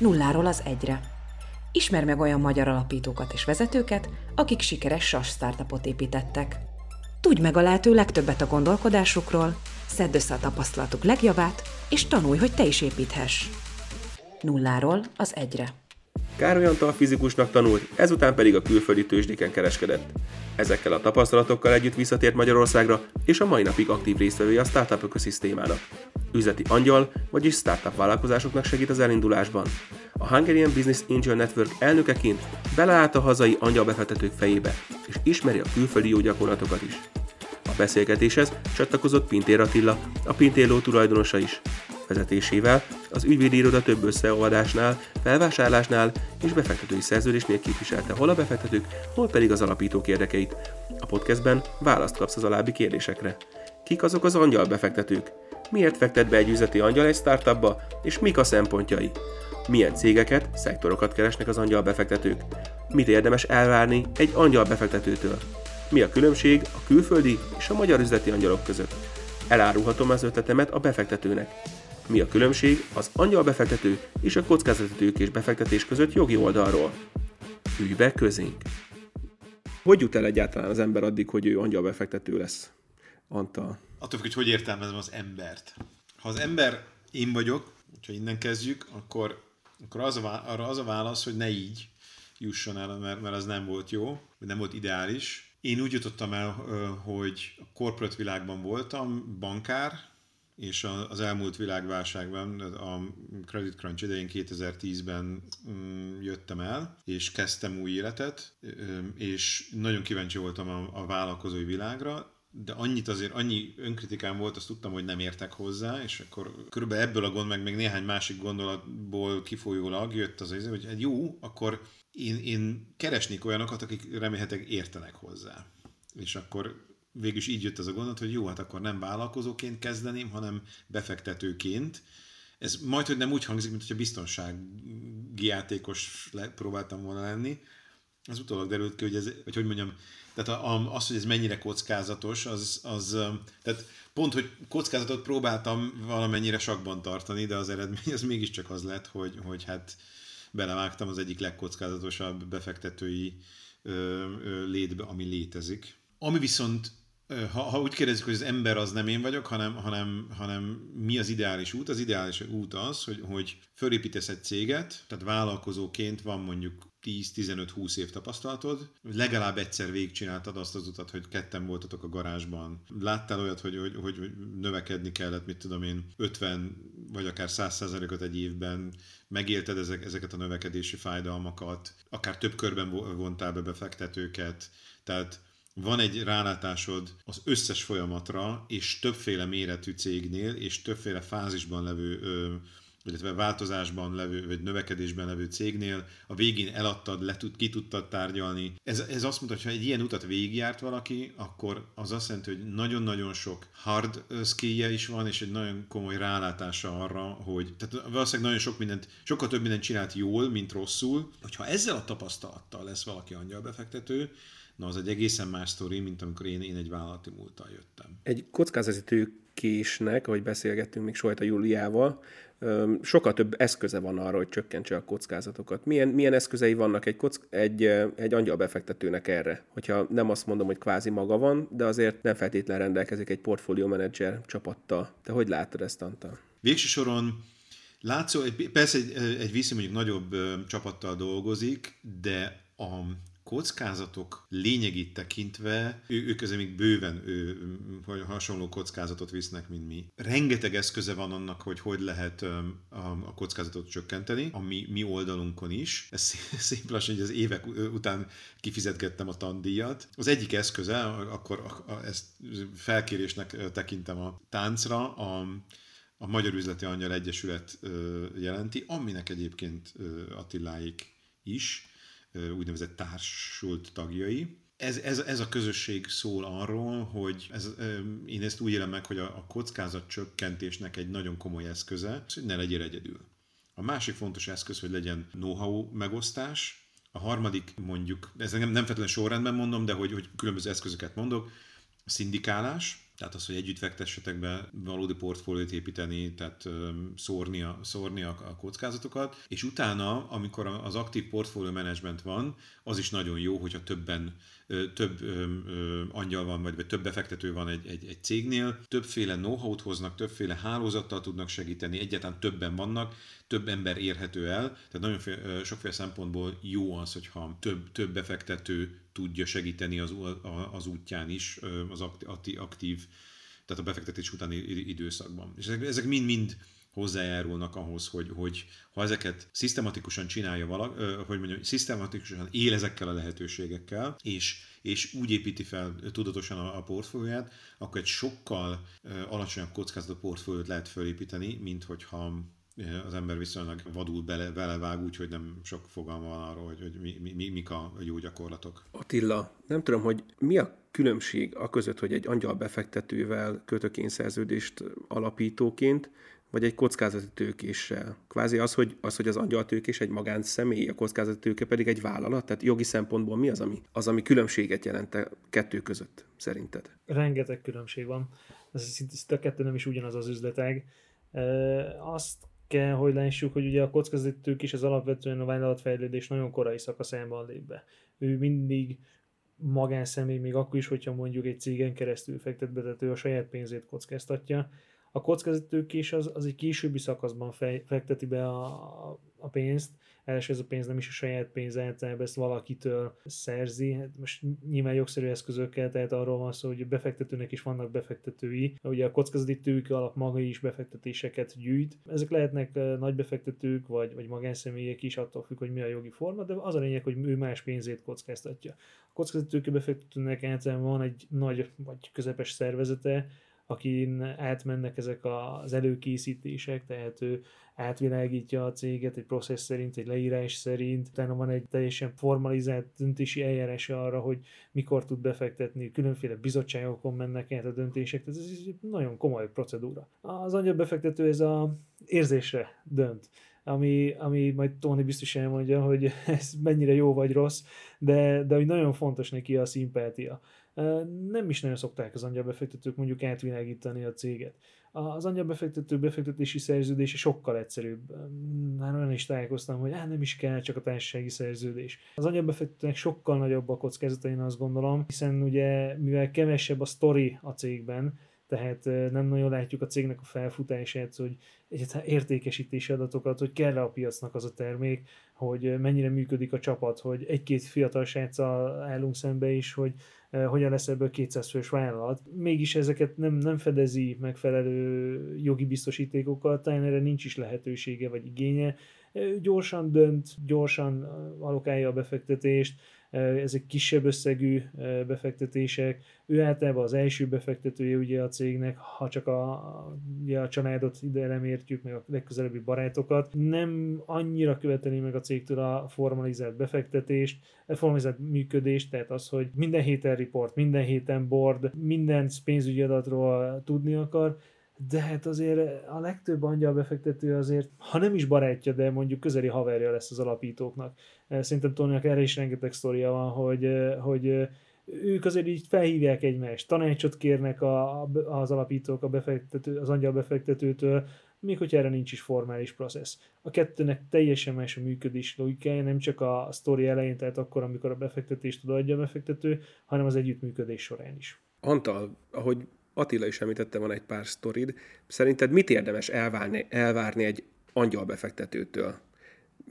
nulláról az egyre. Ismer meg olyan magyar alapítókat és vezetőket, akik sikeres SAS startupot építettek. Tudj meg a lehető legtöbbet a gondolkodásukról, szedd össze a tapasztalatuk legjavát, és tanulj, hogy te is építhess. Nulláról az egyre. Károly Antal fizikusnak tanult, ezután pedig a külföldi tőzsdéken kereskedett. Ezekkel a tapasztalatokkal együtt visszatért Magyarországra, és a mai napig aktív résztvevője a startup ökoszisztémának. Üzleti angyal, vagyis startup vállalkozásoknak segít az elindulásban. A Hungarian Business Angel Network elnökeként beleállt a hazai angyalbefektetők fejébe, és ismeri a külföldi jó gyakorlatokat is. A beszélgetéshez csatlakozott Pintér Attila, a Pintéló tulajdonosa is. Vezetésével az ügyvédi iroda több összeolvadásnál, felvásárlásnál és befektetői szerződésnél képviselte hol a befektetők, hol pedig az alapítók érdekeit. A podcastben választ kapsz az alábbi kérdésekre. Kik azok az angyal befektetők? Miért fektet be egy üzleti angyal egy startupba, és mik a szempontjai? Milyen cégeket, szektorokat keresnek az angyal befektetők? Mit érdemes elvárni egy angyal befektetőtől? Mi a különbség a külföldi és a magyar üzleti angyalok között? Elárulhatom az ötletemet a befektetőnek. Mi a különbség az angyal befektető és a kockázatítők és befektetés között jogi oldalról? Ülj be közénk! Hogy jut el egyáltalán az ember addig, hogy ő angyal befektető lesz? Antal. Attól függ, hogy hogy értelmezem az embert. Ha az ember én vagyok, ha innen kezdjük, akkor, akkor az a, arra az a válasz, hogy ne így jusson el, mert, mert az nem volt jó, nem volt ideális. Én úgy jutottam el, hogy a corporate világban voltam, bankár, és az elmúlt világválságban, a Credit Crunch idején 2010-ben mm, jöttem el, és kezdtem új életet, és nagyon kíváncsi voltam a, a vállalkozói világra, de annyit azért, annyi önkritikám volt, azt tudtam, hogy nem értek hozzá, és akkor körülbelül ebből a gond, meg még néhány másik gondolatból kifolyólag jött az, hogy egy jó, akkor én, én keresnék olyanokat, akik remélhetőleg értenek hozzá. És akkor végül is így jött az a gondolat, hogy jó, hát akkor nem vállalkozóként kezdeném, hanem befektetőként. Ez majd, hogy nem úgy hangzik, mint hogyha biztonsági játékos le, próbáltam volna lenni. Az utólag derült ki, hogy ez, hogy hogy mondjam, tehát az, hogy ez mennyire kockázatos, az, az tehát pont, hogy kockázatot próbáltam valamennyire sakban tartani, de az eredmény az mégiscsak az lett, hogy, hogy hát belevágtam az egyik legkockázatosabb befektetői ö, ö, létbe, ami létezik. Ami viszont ha, ha úgy kérdezik, hogy az ember az nem én vagyok, hanem, hanem, hanem mi az ideális út, az ideális út az, hogy, hogy fölépítesz egy céget, tehát vállalkozóként van mondjuk 10-15-20 év tapasztalatod, legalább egyszer végigcsináltad azt az utat, hogy ketten voltatok a garázsban. Láttál olyat, hogy, hogy, hogy növekedni kellett, mit tudom én, 50 vagy akár 100%-ot egy évben, megélted ezek, ezeket a növekedési fájdalmakat, akár több körben vontál be befektetőket, tehát van egy rálátásod az összes folyamatra, és többféle méretű cégnél, és többféle fázisban levő, illetve változásban levő, vagy növekedésben levő cégnél, a végén eladtad, le tud, ki tudtad tárgyalni. Ez, ez azt mutatja, hogy ha egy ilyen utat végigjárt valaki, akkor az azt jelenti, hogy nagyon-nagyon sok hard skillje is van, és egy nagyon komoly rálátása arra, hogy tehát valószínűleg nagyon sok mindent, sokkal több mindent csinált jól, mint rosszul. Hogyha ezzel a tapasztalattal lesz valaki angyalbefektető, Na, az egy egészen más sztori, mint amikor én, én egy vállalati múltal jöttem. Egy kockázati tőkésnek, ahogy beszélgettünk még Sajta Júliával, sokkal több eszköze van arra, hogy csökkentse a kockázatokat. Milyen, milyen eszközei vannak egy, kock, egy, egy angyal befektetőnek erre? Hogyha nem azt mondom, hogy kvázi maga van, de azért nem feltétlenül rendelkezik egy portfólió menedzser csapattal. Te hogy látod ezt, Antal? Végső soron látszó, persze egy, egy viszi mondjuk nagyobb csapattal dolgozik, de a kockázatok lényegét tekintve, ő, ők azért még bőven ő, hasonló kockázatot visznek, mint mi. Rengeteg eszköze van annak, hogy hogy lehet a, a kockázatot csökkenteni, a mi, mi oldalunkon is. Ez szép lassan, hogy az évek után kifizetgettem a tandíjat. Az egyik eszköze, akkor a, a, ezt felkérésnek tekintem a táncra, a, a Magyar Üzleti Angyal Egyesület jelenti, aminek egyébként Attiláik is úgynevezett társult tagjai. Ez, ez, ez a közösség szól arról, hogy ez, én ezt úgy élem meg, hogy a, a kockázat csökkentésnek egy nagyon komoly eszköze, hogy ne legyél egyedül. A másik fontos eszköz, hogy legyen know-how megosztás. A harmadik mondjuk, ez nem, nem feltétlenül sorrendben mondom, de hogy, hogy különböző eszközöket mondok, szindikálás, tehát az, hogy együtt fektessetek be, valódi portfóliót építeni, tehát szórni, a, szórni a, a kockázatokat, és utána, amikor az aktív portfólió menedzsment van, az is nagyon jó, hogyha többen több angyal van, vagy, vagy több befektető van egy, egy, egy cégnél, többféle know-how-t hoznak, többféle hálózattal tudnak segíteni, egyáltalán többen vannak, több ember érhető el, tehát nagyon fél, sokféle szempontból jó az, hogyha több, több befektető tudja segíteni az, az útján is az aktív, tehát a befektetés utáni időszakban. És ezek mind-mind hozzájárulnak ahhoz, hogy, hogy ha ezeket szisztematikusan csinálja valaki, hogy mondjam, szisztematikusan él ezekkel a lehetőségekkel, és, és úgy építi fel tudatosan a, a portfólióját, akkor egy sokkal alacsonyabb kockázatú portfóliót lehet felépíteni, mint hogyha az ember viszonylag vadul bele, belevág, úgyhogy nem sok fogalma van arról, hogy, hogy mi, mi, mik a jó gyakorlatok. Attila, nem tudom, hogy mi a különbség a között, hogy egy angyal befektetővel kötök én szerződést alapítóként, vagy egy kockázati tőkéssel. Kvázi az, hogy az, hogy az angyal tőkés egy magánszemély, a kockázati tőke pedig egy vállalat, tehát jogi szempontból mi az, ami, az, ami különbséget jelent a kettő között, szerinted? Rengeteg különbség van. Ez szinte a kettő nem is ugyanaz az üzletág. E, azt kell, hogy lássuk, hogy ugye a kockázati tőkés az alapvetően a vállalatfejlődés nagyon korai szakaszában lép be. Ő mindig magánszemély, még akkor is, hogyha mondjuk egy cégen keresztül fektet be, tehát ő a saját pénzét kockáztatja, a kockázatőkés az, az egy későbbi szakaszban fej, fekteti be a, a pénzt, első ez a pénz nem is a saját pénz, általában ezt valakitől szerzi. Hát most nyilván jogszerű eszközökkel, tehát arról van szó, hogy befektetőnek is vannak befektetői. Ugye a kockázati tőke alap maga is befektetéseket gyűjt. Ezek lehetnek nagy befektetők, vagy, vagy magánszemélyek is, attól függ, hogy mi a jogi forma, de az a lényeg, hogy ő más pénzét kockáztatja. A kockázati tőke befektetőnek általában van egy nagy vagy közepes szervezete, akin átmennek ezek az előkészítések, tehát ő átvilágítja a céget egy processz szerint, egy leírás szerint, utána van egy teljesen formalizált döntési eljárás arra, hogy mikor tud befektetni, különféle bizottságokon mennek át a döntések, tehát ez egy nagyon komoly procedúra. Az angyal befektető ez a érzésre dönt ami, ami majd Tony biztos elmondja, hogy ez mennyire jó vagy rossz, de, de hogy nagyon fontos neki a szimpátia nem is nagyon szokták az angyalbefektetők mondjuk átvilágítani a céget. Az angyalbefektető befektetési szerződése sokkal egyszerűbb. Már olyan is találkoztam, hogy á, nem is kell csak a társasági szerződés. Az angyalbefektetőnek sokkal nagyobb a kockázata, én azt gondolom, hiszen ugye mivel kevesebb a sztori a cégben, tehát nem nagyon látjuk a cégnek a felfutását, hogy egyáltalán értékesítési adatokat, hogy kell a piacnak az a termék, hogy mennyire működik a csapat, hogy egy-két fiatal sráccal állunk szembe is, hogy hogyan lesz ebből 200 fős vállalat. Mégis ezeket nem, nem fedezi megfelelő jogi biztosítékokkal, talán erre nincs is lehetősége vagy igénye. Gyorsan dönt, gyorsan alokálja a befektetést, ezek kisebb összegű befektetések. Ő általában az első befektetője ugye a cégnek, ha csak a, ugye a családot ide nem értjük, meg a legközelebbi barátokat. Nem annyira követeli meg a cégtől a formalizált befektetést, a formalizált működést, tehát az, hogy minden héten report, minden héten board, minden pénzügyi adatról tudni akar, de hát azért a legtöbb angyal befektető azért, ha nem is barátja, de mondjuk közeli haverja lesz az alapítóknak. Szerintem Tóniak erre is rengeteg sztoria van, hogy, hogy ők azért így felhívják egymást, tanácsot kérnek a, az alapítók a befektető, az angyal befektetőtől, még hogy erre nincs is formális processz. A kettőnek teljesen más a működés logikája, nem csak a sztori elején, tehát akkor, amikor a befektetést adja a befektető, hanem az együttműködés során is. Antal, ahogy Attila is említette, van egy pár sztorid. Szerinted mit érdemes elvárni, elvárni egy angyalbefektetőtől,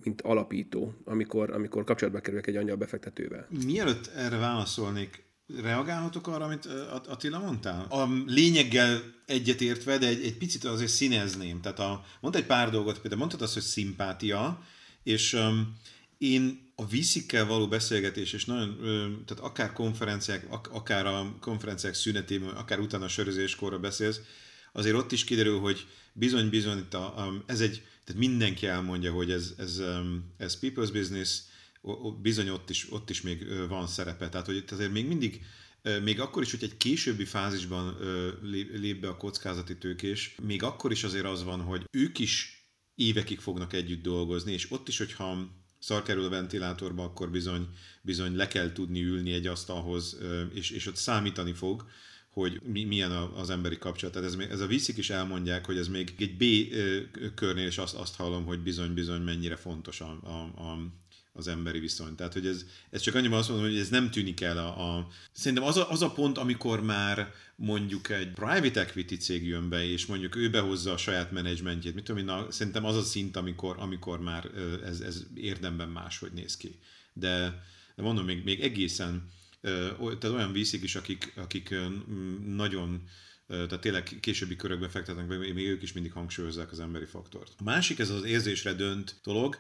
mint alapító, amikor, amikor kapcsolatba kerülök egy angyalbefektetővel? Mielőtt erre válaszolnék, reagálhatok arra, amit Attila mondtál? A lényeggel egyetértve, de egy, egy picit azért színezném. Tehát a, mondta egy pár dolgot, például mondtad azt, hogy szimpátia, és um, én a viszikkel való beszélgetés, és nagyon, tehát akár konferenciák, akár a konferenciák szünetében, akár utána a sörözéskorra beszélsz, azért ott is kiderül, hogy bizony-bizony, ez egy, tehát mindenki elmondja, hogy ez, ez, ez people's business, bizony ott is, ott is még van szerepe. Tehát, hogy azért még mindig, még akkor is, hogy egy későbbi fázisban lép be a kockázati tőkés, még akkor is azért az van, hogy ők is évekig fognak együtt dolgozni, és ott is, hogyha szar kerül a ventilátorba, akkor bizony, bizony le kell tudni ülni egy asztalhoz, és, és ott számítani fog, hogy mi, milyen a, az emberi kapcsolat. Tehát ez, ez a viszik is elmondják, hogy ez még egy B körnél is azt, azt hallom, hogy bizony-bizony mennyire fontos a, a, a, az emberi viszony. Tehát, hogy ez, ez csak annyiban azt mondom, hogy ez nem tűnik el a... a szerintem az a, az a pont, amikor már mondjuk egy private equity cég jön be, és mondjuk ő behozza a saját menedzsmentjét, mit tudom én, na, szerintem az a szint, amikor, amikor már ez, ez érdemben máshogy néz ki. De, de mondom, még, még egészen tehát olyan vízik is, akik, akik nagyon tehát tényleg későbbi körökbe fektetnek be, még ők is mindig hangsúlyozzák az emberi faktort. A másik, ez az érzésre dönt dolog.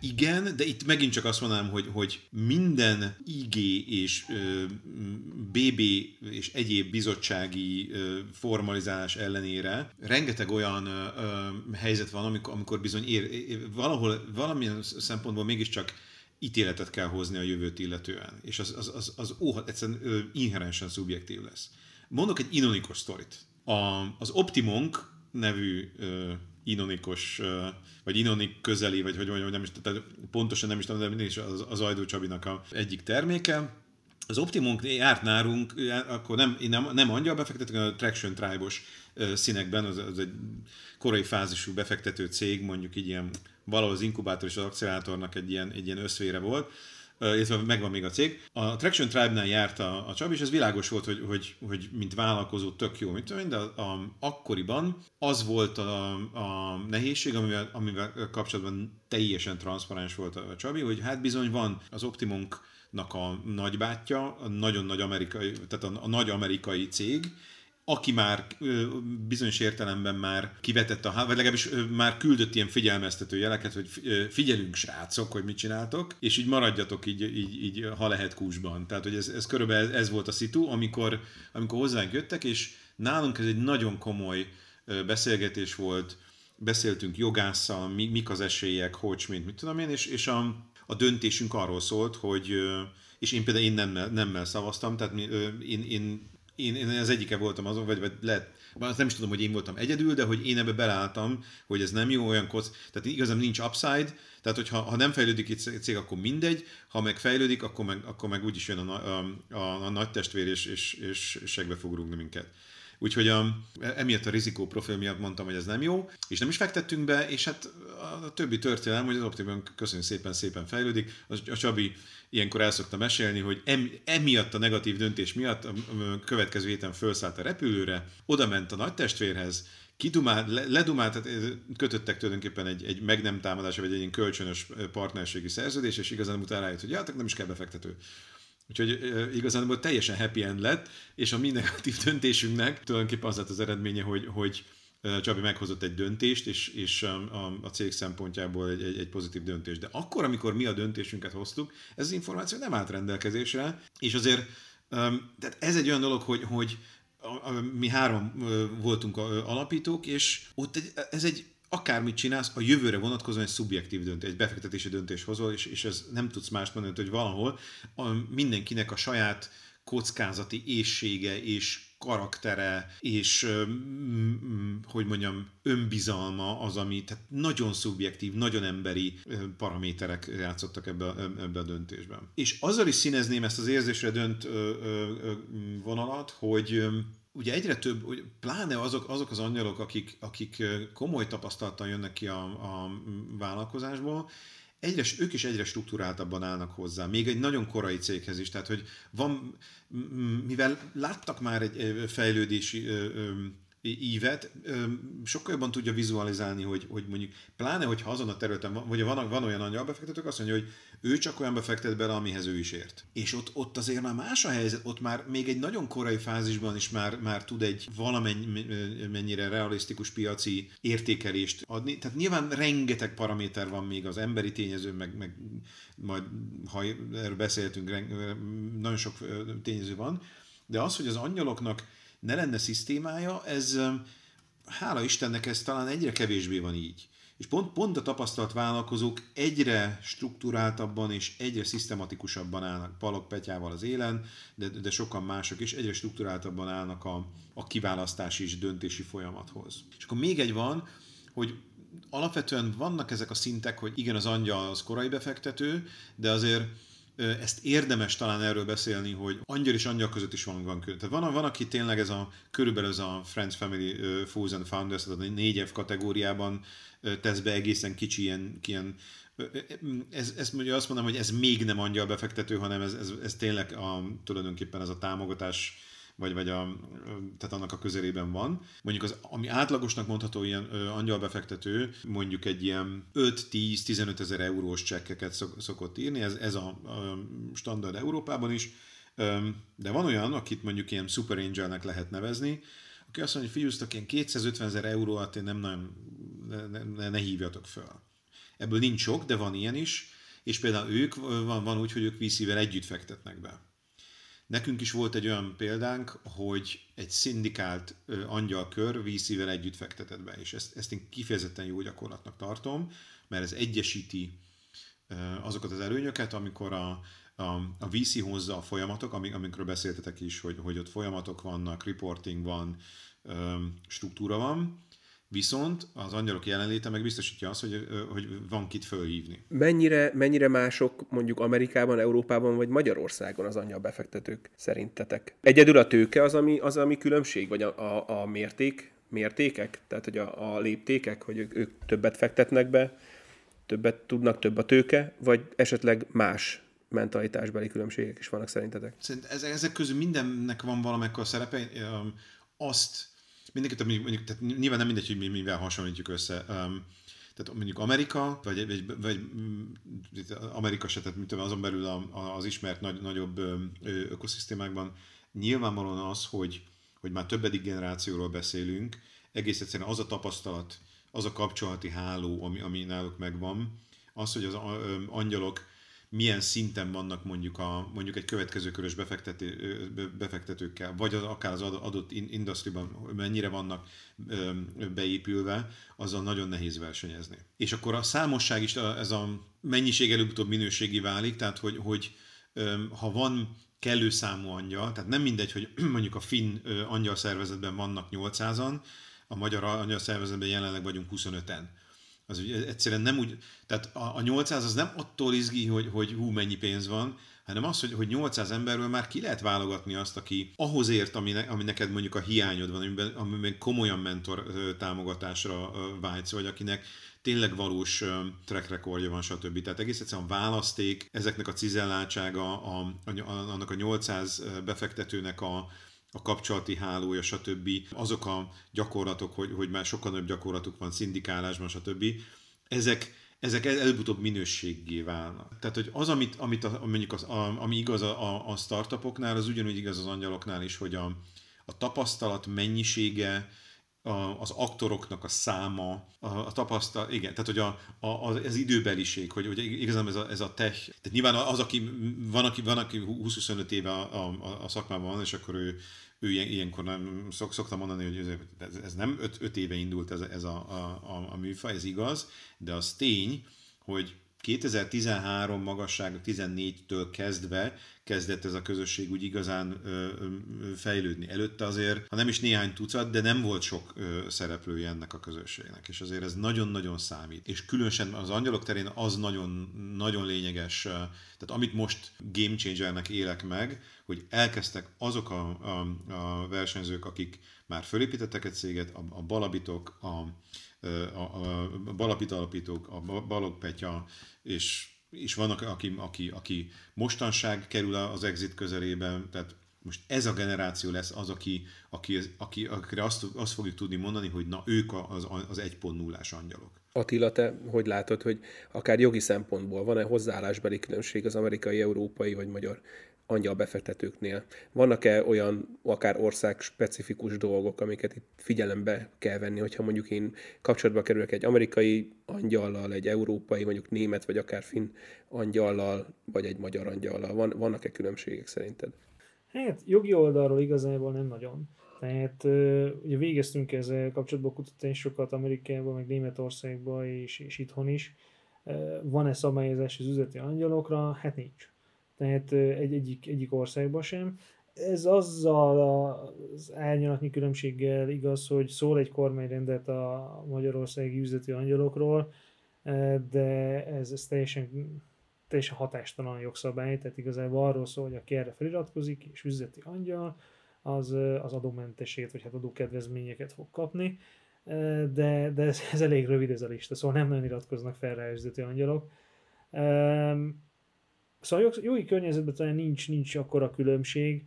Igen, de itt megint csak azt mondanám, hogy, hogy minden IG és BB és egyéb bizottsági formalizálás ellenére rengeteg olyan helyzet van, amikor, amikor bizony ér, valahol valamilyen szempontból mégiscsak ítéletet kell hozni a jövőt illetően. És az, az, az, az óha, egyszerűen ö, inherensen szubjektív lesz. Mondok egy inonikus sztorit. A, az Optimonk nevű ö, inonikos, ö, vagy inonik közeli, vagy hogy mondjam, nem is, tehát pontosan nem is tudom, de mindig is az, az Ajdó Csabinak a egyik terméke. Az Optimunk járt nálunk, akkor nem, nem, nem angyal befektető, hanem a Traction Tribe-os színekben, az, az egy korai fázisú befektető cég, mondjuk így ilyen valahol az inkubátor és az akcelerátornak egy ilyen, egy ilyen összvére volt, illetve megvan még a cég. A Traction Tribe-nál járt a, a Csabi, és ez világos volt, hogy, hogy, hogy mint vállalkozó tök jó, tudom de a, a, akkoriban az volt a, a nehézség, amivel, amivel kapcsolatban teljesen transzparens volt a, a Csabi, hogy hát bizony van az Optimonk a nagybátyja, a nagyon nagy amerikai, tehát a, a nagy amerikai cég, aki már bizonyos értelemben már kivetett a, vagy legalábbis már küldött ilyen figyelmeztető jeleket, hogy figyelünk srácok, hogy mit csináltok, és így maradjatok így, így, így ha lehet kúsban. Tehát, hogy ez, ez körülbelül ez volt a szitu, amikor, amikor hozzánk jöttek, és nálunk ez egy nagyon komoly beszélgetés volt, beszéltünk jogásszal, mi, mik az esélyek, hogy, mint, mit tudom én, és, és a, a döntésünk arról szólt, hogy és én például én nemmel, nemmel szavaztam, tehát én, én én, én az egyike voltam azon, vagy, vagy lehet, nem is tudom, hogy én voltam egyedül, de hogy én ebbe belálltam, hogy ez nem jó, olyan koc, tehát igazán nincs upside, tehát hogyha ha nem fejlődik itt cég, akkor mindegy, ha meg fejlődik, akkor meg, akkor meg úgyis jön a, a, a, a nagy testvér, és, és, és segbe fog rúgni minket. Úgyhogy a, emiatt a rizikó profil miatt mondtam, hogy ez nem jó, és nem is fektettünk be, és hát a többi történelem, hogy az Optimum köszönjük szépen, szépen fejlődik. A Csabi ilyenkor el szokta mesélni, hogy em, emiatt a negatív döntés miatt a következő héten felszállt a repülőre, oda ment a nagy testvérhez, kidumált, le, ledumált, tehát kötöttek tulajdonképpen egy, egy meg nem támadás, vagy egy ilyen kölcsönös partnerségi szerződés, és igazán utána rájött, hogy hát nem is kell befektető. Úgyhogy igazán teljesen happy end lett, és a mi negatív döntésünknek tulajdonképpen az lett az eredménye, hogy, hogy Csabi meghozott egy döntést, és, és a, a cég szempontjából egy, egy, egy pozitív döntés. De akkor, amikor mi a döntésünket hoztuk, ez az információ nem állt rendelkezésre, és azért tehát ez egy olyan dolog, hogy, hogy a, a, mi három voltunk alapítók, és ott egy, ez egy akármit csinálsz, a jövőre vonatkozóan egy szubjektív döntés, egy befektetési döntés hozol, és, és ez nem tudsz más mondani, hogy valahol a, mindenkinek a saját kockázati észsége és karaktere és, hogy mondjam, önbizalma az, ami tehát nagyon szubjektív, nagyon emberi paraméterek játszottak ebbe, a, ebbe a döntésben. És azzal is színezném ezt az érzésre dönt vonalat, hogy ugye egyre több, pláne azok, azok az angyalok, akik, akik komoly tapasztalattal jönnek ki a, a vállalkozásból, egyre, ők is egyre struktúráltabban állnak hozzá, még egy nagyon korai céghez is, tehát hogy van, mivel láttak már egy fejlődési ívet, sokkal jobban tudja vizualizálni, hogy, hogy mondjuk, pláne, hogyha azon a területen vagy van, van olyan angyalbefektetők, azt mondja, hogy ő csak olyan befektet bele, amihez ő is ért. És ott, ott azért már más a helyzet, ott már még egy nagyon korai fázisban is már, már tud egy valamennyire realisztikus piaci értékelést adni. Tehát nyilván rengeteg paraméter van még az emberi tényező, meg, meg majd, ha erről beszéltünk, nagyon sok tényező van, de az, hogy az angyaloknak ne lenne szisztémája, ez hála Istennek ez talán egyre kevésbé van így. És pont, pont a tapasztalt vállalkozók egyre struktúráltabban és egyre szisztematikusabban állnak Palok Petyával az élen, de, de sokan mások is egyre struktúráltabban állnak a, a kiválasztási és döntési folyamathoz. És akkor még egy van, hogy alapvetően vannak ezek a szintek, hogy igen, az angyal az korai befektető, de azért ezt érdemes talán erről beszélni, hogy angyal és angyal között is van, van Tehát van, van, aki tényleg ez a, körülbelül ez a Friends Family Fools and Founders, tehát a négy F kategóriában tesz be egészen kicsi ilyen, ilyen ez, ez mondja azt mondom, hogy ez még nem angyal befektető, hanem ez, ez, ez tényleg a, tulajdonképpen ez a támogatás vagy, vagy a, tehát annak a közelében van. Mondjuk az, ami átlagosnak mondható ilyen ö, angyalbefektető, mondjuk egy ilyen 5-10-15 ezer eurós csekkeket szok, szokott írni, ez, ez a, a standard Európában is, ö, de van olyan, akit mondjuk ilyen super angelnek lehet nevezni, aki azt mondja, hogy fiúztak, ilyen 250 ezer euró alatt én nem nagyon, ne, ne, ne hívjatok föl. Ebből nincs sok, de van ilyen is, és például ők, van, van úgy, hogy ők VC-vel együtt fektetnek be. Nekünk is volt egy olyan példánk, hogy egy szindikált angyalkör VC-vel együtt fektetett be, és ezt, ezt én kifejezetten jó gyakorlatnak tartom, mert ez egyesíti azokat az előnyöket, amikor a, a, a VC hozza a folyamatok, amik, amikről beszéltetek is, hogy, hogy ott folyamatok vannak, reporting van, struktúra van, Viszont az angyalok jelenléte meg biztosítja azt, hogy, hogy van kit fölhívni. Mennyire, mennyire mások mondjuk Amerikában, Európában vagy Magyarországon az angyal befektetők szerintetek? Egyedül a tőke az, ami, az, ami különbség, vagy a, a, a mérték, mértékek, tehát hogy a, a léptékek, hogy ők, ők többet fektetnek be, többet tudnak, több a tőke, vagy esetleg más mentalitásbeli különbségek is vannak szerintetek? Szerint ezek közül mindennek van valamekkor szerepe. Azt mindenkit, mondjuk, tehát nyilván nem mindegy, hogy mi mivel hasonlítjuk össze. Um, tehát mondjuk Amerika, vagy, vagy, vagy Amerika se, tehát mint azon belül az ismert nagy, nagyobb ökoszisztémákban, nyilvánvalóan az, hogy, hogy már többedik generációról beszélünk, egész egyszerűen az a tapasztalat, az a kapcsolati háló, ami, ami náluk megvan, az, hogy az angyalok milyen szinten vannak mondjuk, a, mondjuk egy következő körös befektető, befektetőkkel, vagy az, akár az adott industriban mennyire vannak beépülve, azzal nagyon nehéz versenyezni. És akkor a számosság is, ez a mennyiség előbb-utóbb minőségi válik, tehát hogy, hogy ha van kellő számú angyal, tehát nem mindegy, hogy mondjuk a finn angyal szervezetben vannak 800-an, a magyar angyal szervezetben jelenleg vagyunk 25-en az ugye egyszerűen nem úgy, tehát a, a 800 az nem attól izgi, hogy, hogy hú, mennyi pénz van, hanem az, hogy, hogy 800 emberről már ki lehet válogatni azt, aki ahhoz ért, ami, ne, ami neked mondjuk a hiányod van, amiben, amiben komolyan mentor támogatásra vágysz, vagy akinek tényleg valós track recordja van, stb. Tehát egész egyszerűen a választék, ezeknek a cizelláltsága, a, a, annak a 800 befektetőnek a, a kapcsolati hálója, stb. Azok a gyakorlatok, hogy, hogy már sokkal nagyobb gyakorlatuk van szindikálásban, stb. Ezek, ezek előbb-utóbb minőséggé válnak. Tehát, hogy az, amit, amit a, mondjuk az, a, ami igaz a, a startupoknál, az ugyanúgy igaz az angyaloknál is, hogy a, a tapasztalat mennyisége, a, az aktoroknak a száma, a, a tapasztalat, igen, tehát hogy a, a, az időbeliség, hogy, hogy igazán ez a, ez a tech, tehát nyilván az, aki van, aki, van, aki 20-25 éve a, a, a szakmában van, és akkor ő, ő ilyen, ilyenkor nem szok, szoktam mondani, hogy ez, ez nem 5 éve indult ez, ez a, a, a, a műfaj, ez igaz, de az tény, hogy 2013 magasság 14-től kezdve kezdett ez a közösség úgy igazán fejlődni. Előtte azért, ha nem is néhány tucat, de nem volt sok szereplője ennek a közösségnek, és azért ez nagyon-nagyon számít. És különösen az angyalok terén az nagyon, nagyon lényeges, tehát amit most game changernek élek meg, hogy elkezdtek azok a, a, a versenyzők, akik már fölépítettek egy céget, a, a balabitok, a, a, a balapit alapítók, a balog Petya, és, és vannak, aki, aki, aki mostanság kerül az exit közelében, tehát most ez a generáció lesz az, aki, aki, aki akire azt, azt fogjuk tudni mondani, hogy na ők az, az 1.0-ás angyalok. Attila, te hogy látod, hogy akár jogi szempontból van-e hozzáállásbeli különbség az amerikai, európai vagy magyar angyal befektetőknél? Vannak-e olyan akár ország specifikus dolgok, amiket itt figyelembe kell venni, hogyha mondjuk én kapcsolatba kerülök egy amerikai angyallal, egy európai, mondjuk német, vagy akár finn angyallal, vagy egy magyar angyallal? Van, vannak-e különbségek szerinted? Hát jogi oldalról igazából nem nagyon. Tehát ugye végeztünk ezzel kapcsolatban kutatásokat Amerikában, meg Németországban és, és itthon is. Van-e szabályozás az üzleti angyalokra? Hát nincs tehát egy, egyik, egyik országban sem. Ez azzal az árnyalatnyi különbséggel igaz, hogy szól egy kormányrendet a magyarországi üzleti angyalokról, de ez, ez teljesen teljesen hatástalan jogszabály, tehát igazából arról szól, hogy aki erre feliratkozik, és üzleti angyal, az, az adómentesét, vagy hát adókedvezményeket fog kapni, de, de ez, ez elég rövid ez a lista, szóval nem nagyon iratkoznak fel rá üzleti angyalok. Szóval a jogi környezetben talán nincs, nincs akkora különbség,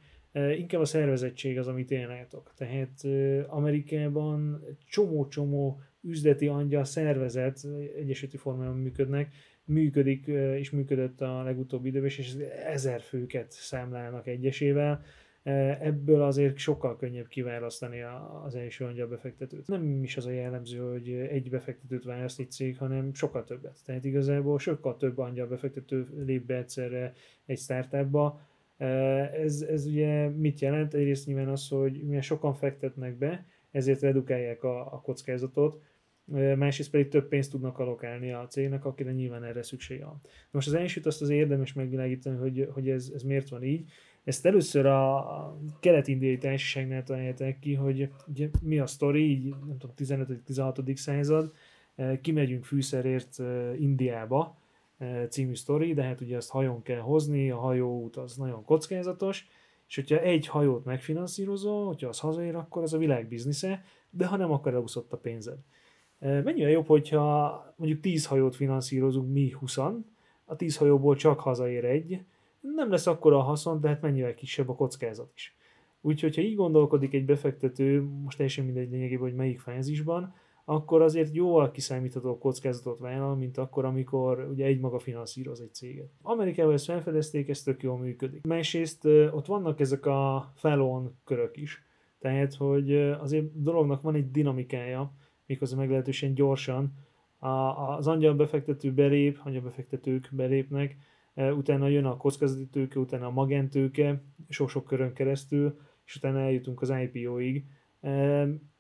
inkább a szervezettség az, amit én látok. Tehát Amerikában csomó-csomó üzleti angyal szervezet egyesületi formában működnek, működik és működött a legutóbbi időben, és ezer főket számlálnak egyesével. Ebből azért sokkal könnyebb kiválasztani az első angyal befektetőt. Nem is az a jellemző, hogy egy befektetőt választ egy cég, hanem sokkal többet. Tehát igazából sokkal több angyal befektető lép be egyszerre egy startupba. Ez, ez ugye mit jelent? Egyrészt nyilván az, hogy milyen sokan fektetnek be, ezért redukálják a, a kockázatot, másrészt pedig több pénzt tudnak alokálni a cégnek, akire nyilván erre szüksége van. Most az elsőt azt az érdemes megvilágítani, hogy, hogy ez, ez miért van így. Ezt először a kelet-indiai társaságnál találják ki, hogy ugye, mi a sztori, így nem tudom, 15-16. század, kimegyünk fűszerért Indiába, című sztori, de hát ugye ezt hajón kell hozni, a hajóút az nagyon kockázatos, és hogyha egy hajót megfinanszírozol, hogyha az hazaér, akkor az a világ biznisze, de ha nem, akkor elúszott a pénzed. Mennyivel jobb, hogyha mondjuk 10 hajót finanszírozunk mi 20 a 10 hajóból csak hazaér egy, nem lesz akkora a haszon, de hát mennyivel kisebb a kockázat is. Úgyhogy, ha így gondolkodik egy befektető, most teljesen mindegy lényegében, hogy melyik fázisban, akkor azért jóval kiszámítható kockázatot vállal, mint akkor, amikor ugye egy maga finanszíroz egy céget. Amerikában ezt felfedezték, ez tök jól működik. Másrészt ott vannak ezek a felon körök is, tehát, hogy azért dolognak van egy dinamikája, méghozzá meglehetősen gyorsan. A, az angyal befektető belép, angyal befektetők belépnek, utána jön a kockázati tőke, utána a magentőke, sok-sok körön keresztül, és utána eljutunk az IPO-ig.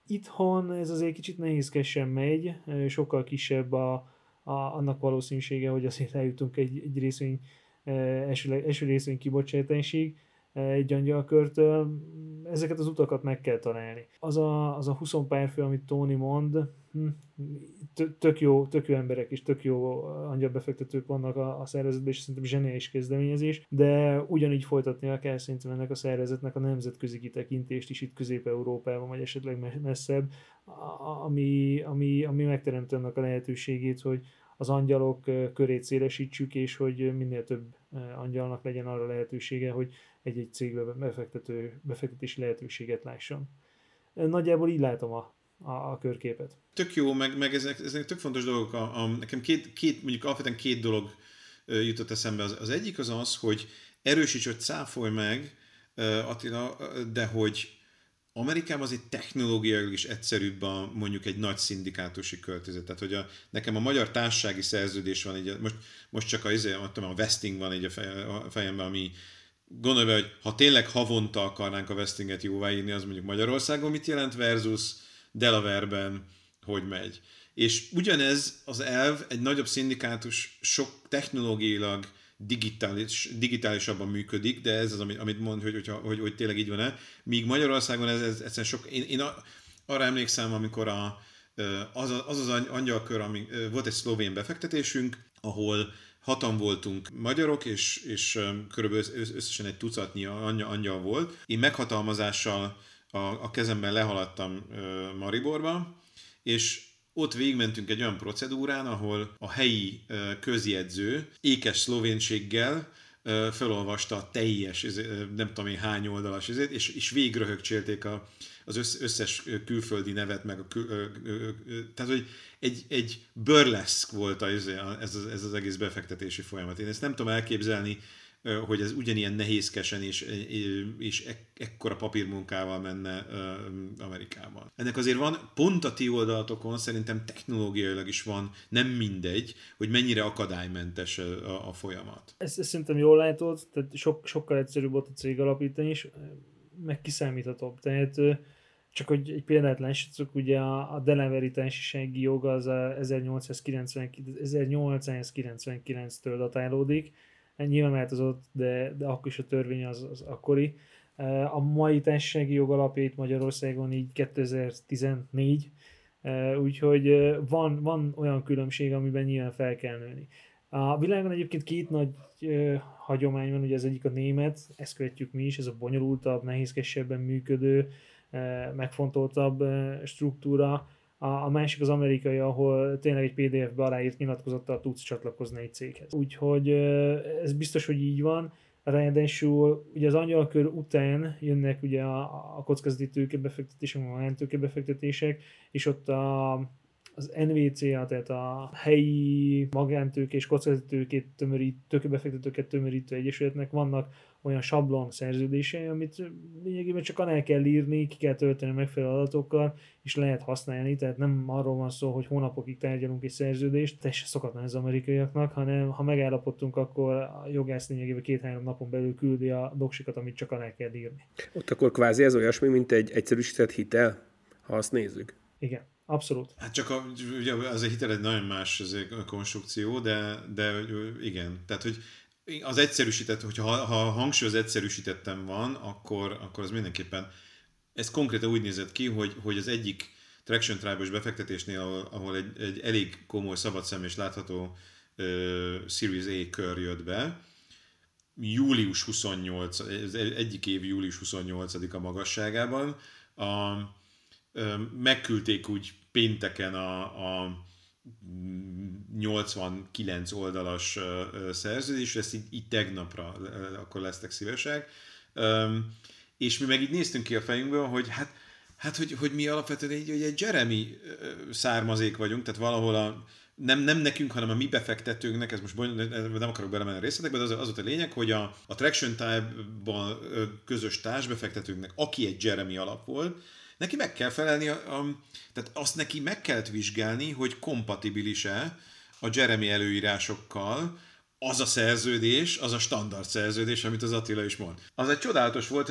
Itthon ez azért kicsit nehézkesen megy, sokkal kisebb a, a, annak valószínűsége, hogy azért eljutunk egy, egy részvény, eső, eső részvény kibocsátásig, egy angyalkörtől, ezeket az utakat meg kell találni. Az a, az a 20 párfő, amit Tony mond, hm, tök jó, tök jó emberek és tök jó angyalbefektetők vannak a, a szervezetben, és szerintem zseniális kezdeményezés, de ugyanígy folytatnia kell szerintem ennek a szervezetnek a nemzetközi kitekintést is itt Közép-Európában, vagy esetleg messzebb, ami, ami, ami megteremti annak a lehetőségét, hogy az angyalok körét szélesítsük, és hogy minél több angyalnak legyen arra lehetősége, hogy egy-egy cégbe befektető, befektetési lehetőséget lásson. Nagyjából így látom a, a, a körképet. Tök jó, meg, meg ezek, ezek tök fontos dolgok. A, a, nekem két, két, mondjuk alapvetően két dolog jutott eszembe. Az, az egyik az az, hogy erősíts, hogy cáfolj meg, Attila, de hogy Amerikában azért technológiailag is egyszerűbb a, mondjuk egy nagy szindikátusi költözet. Tehát, hogy a, nekem a magyar társasági szerződés van, így, most, most csak a, izé, a, a vesting van egy a, fejemben, ami gondolj be, hogy ha tényleg havonta akarnánk a vestinget jóváírni, az mondjuk Magyarországon mit jelent versus Delaware-ben hogy megy. És ugyanez az elv egy nagyobb szindikátus sok technológiailag digitális, digitálisabban működik, de ez az, amit, amit mond, hogy, hogy, hogy, hogy tényleg így van-e. Míg Magyarországon ez, ez egyszerűen sok... Én, én arra emlékszem, amikor a, az, az az angyalkör, ami, volt egy szlovén befektetésünk, ahol hatan voltunk magyarok, és, és körülbelül összesen egy tucatnyi angyal volt. Én meghatalmazással a, a kezemben lehaladtam Mariborba, és ott végmentünk egy olyan procedúrán, ahol a helyi közjegyző ékes szlovénséggel felolvasta a teljes, nem tudom én hány oldalas, és, és végröhögcsélték a, az összes külföldi nevet, meg a kül, tehát, hogy egy, egy burleszk volt ez, ez, az, ez az egész befektetési folyamat. Én ezt nem tudom elképzelni, hogy ez ugyanilyen nehézkesen és, és ekkora papírmunkával menne Amerikában. Ennek azért van, pont a ti oldalatokon szerintem technológiailag is van, nem mindegy, hogy mennyire akadálymentes a, a folyamat. Ezt, ezt szerintem jól látod, tehát sok, sokkal egyszerűbb volt a cég alapítani is, meg kiszámíthatóbb. Tehát csak hogy egy példát lássatok, ugye a, a Delaware társasági jog az a 1899-től datálódik, nyilván változott, de, de akkor is a törvény az, az akkori. A mai társasági jog alapjait Magyarországon így 2014, úgyhogy van, van olyan különbség, amiben nyilván fel kell nőni. A világon egyébként két nagy ö, hagyomány van, ugye az egyik a német, ezt követjük mi is, ez a bonyolultabb, nehézkesebben működő, ö, megfontoltabb struktúra, a, a másik az amerikai, ahol tényleg egy PDF-be aláírt nyilatkozattal tudsz csatlakozni egy céghez. Úgyhogy ez biztos, hogy így van. Ráadásul ugye az angyalkör után jönnek ugye a, a kockázati tőkebefektetések, a magántőkebefektetések, és ott a, az NVCA, tehát a helyi magántők és kockázatőkét tömörít, tőkebefektetőket tömörítő egyesületnek vannak olyan sablon szerződései, amit lényegében csak alá kell írni, ki kell tölteni megfelelő adatokkal, és lehet használni, tehát nem arról van szó, hogy hónapokig tárgyalunk egy szerződést, teljesen szokatlan az amerikaiaknak, hanem ha megállapodtunk, akkor a jogász lényegében két-három napon belül küldi a doksikat, amit csak alá kell írni. Ott akkor kvázi ez olyasmi, mint egy egyszerűsített hitel, ha azt nézzük. Igen. Abszolút. Hát csak a, ugye az a hitel egy nagyon más ez konstrukció, de, de igen. Tehát, hogy az egyszerűsített, hogyha ha, ha hangsúly az egyszerűsítettem van, akkor, akkor az mindenképpen, ez konkrétan úgy nézett ki, hogy, hogy az egyik Traction Tribe-os befektetésnél, ahol, ahol egy, egy elég komoly, szabad szem és látható uh, Series A kör jött be, július 28, az egyik év július 28 a magasságában, a, megküldték úgy pénteken a, a 89 oldalas szerződés, ezt így, így tegnapra akkor lesztek szívesek. És mi meg így néztünk ki a fejünkből, hogy hát, hát hogy, hogy mi alapvetően egy, egy Jeremy származék vagyunk, tehát valahol a, nem, nem nekünk, hanem a mi befektetőnknek, ez most nem akarok belemenni a részletekbe, de az, az volt a lényeg, hogy a, a Traction Type-ban közös társbefektetőnknek, aki egy Jeremy alap volt, neki meg kell felelni, a, a, tehát azt neki meg kellett vizsgálni, hogy kompatibilis-e a Jeremy előírásokkal, az a szerződés, az a standard szerződés, amit az Attila is mond. Az egy csodálatos volt,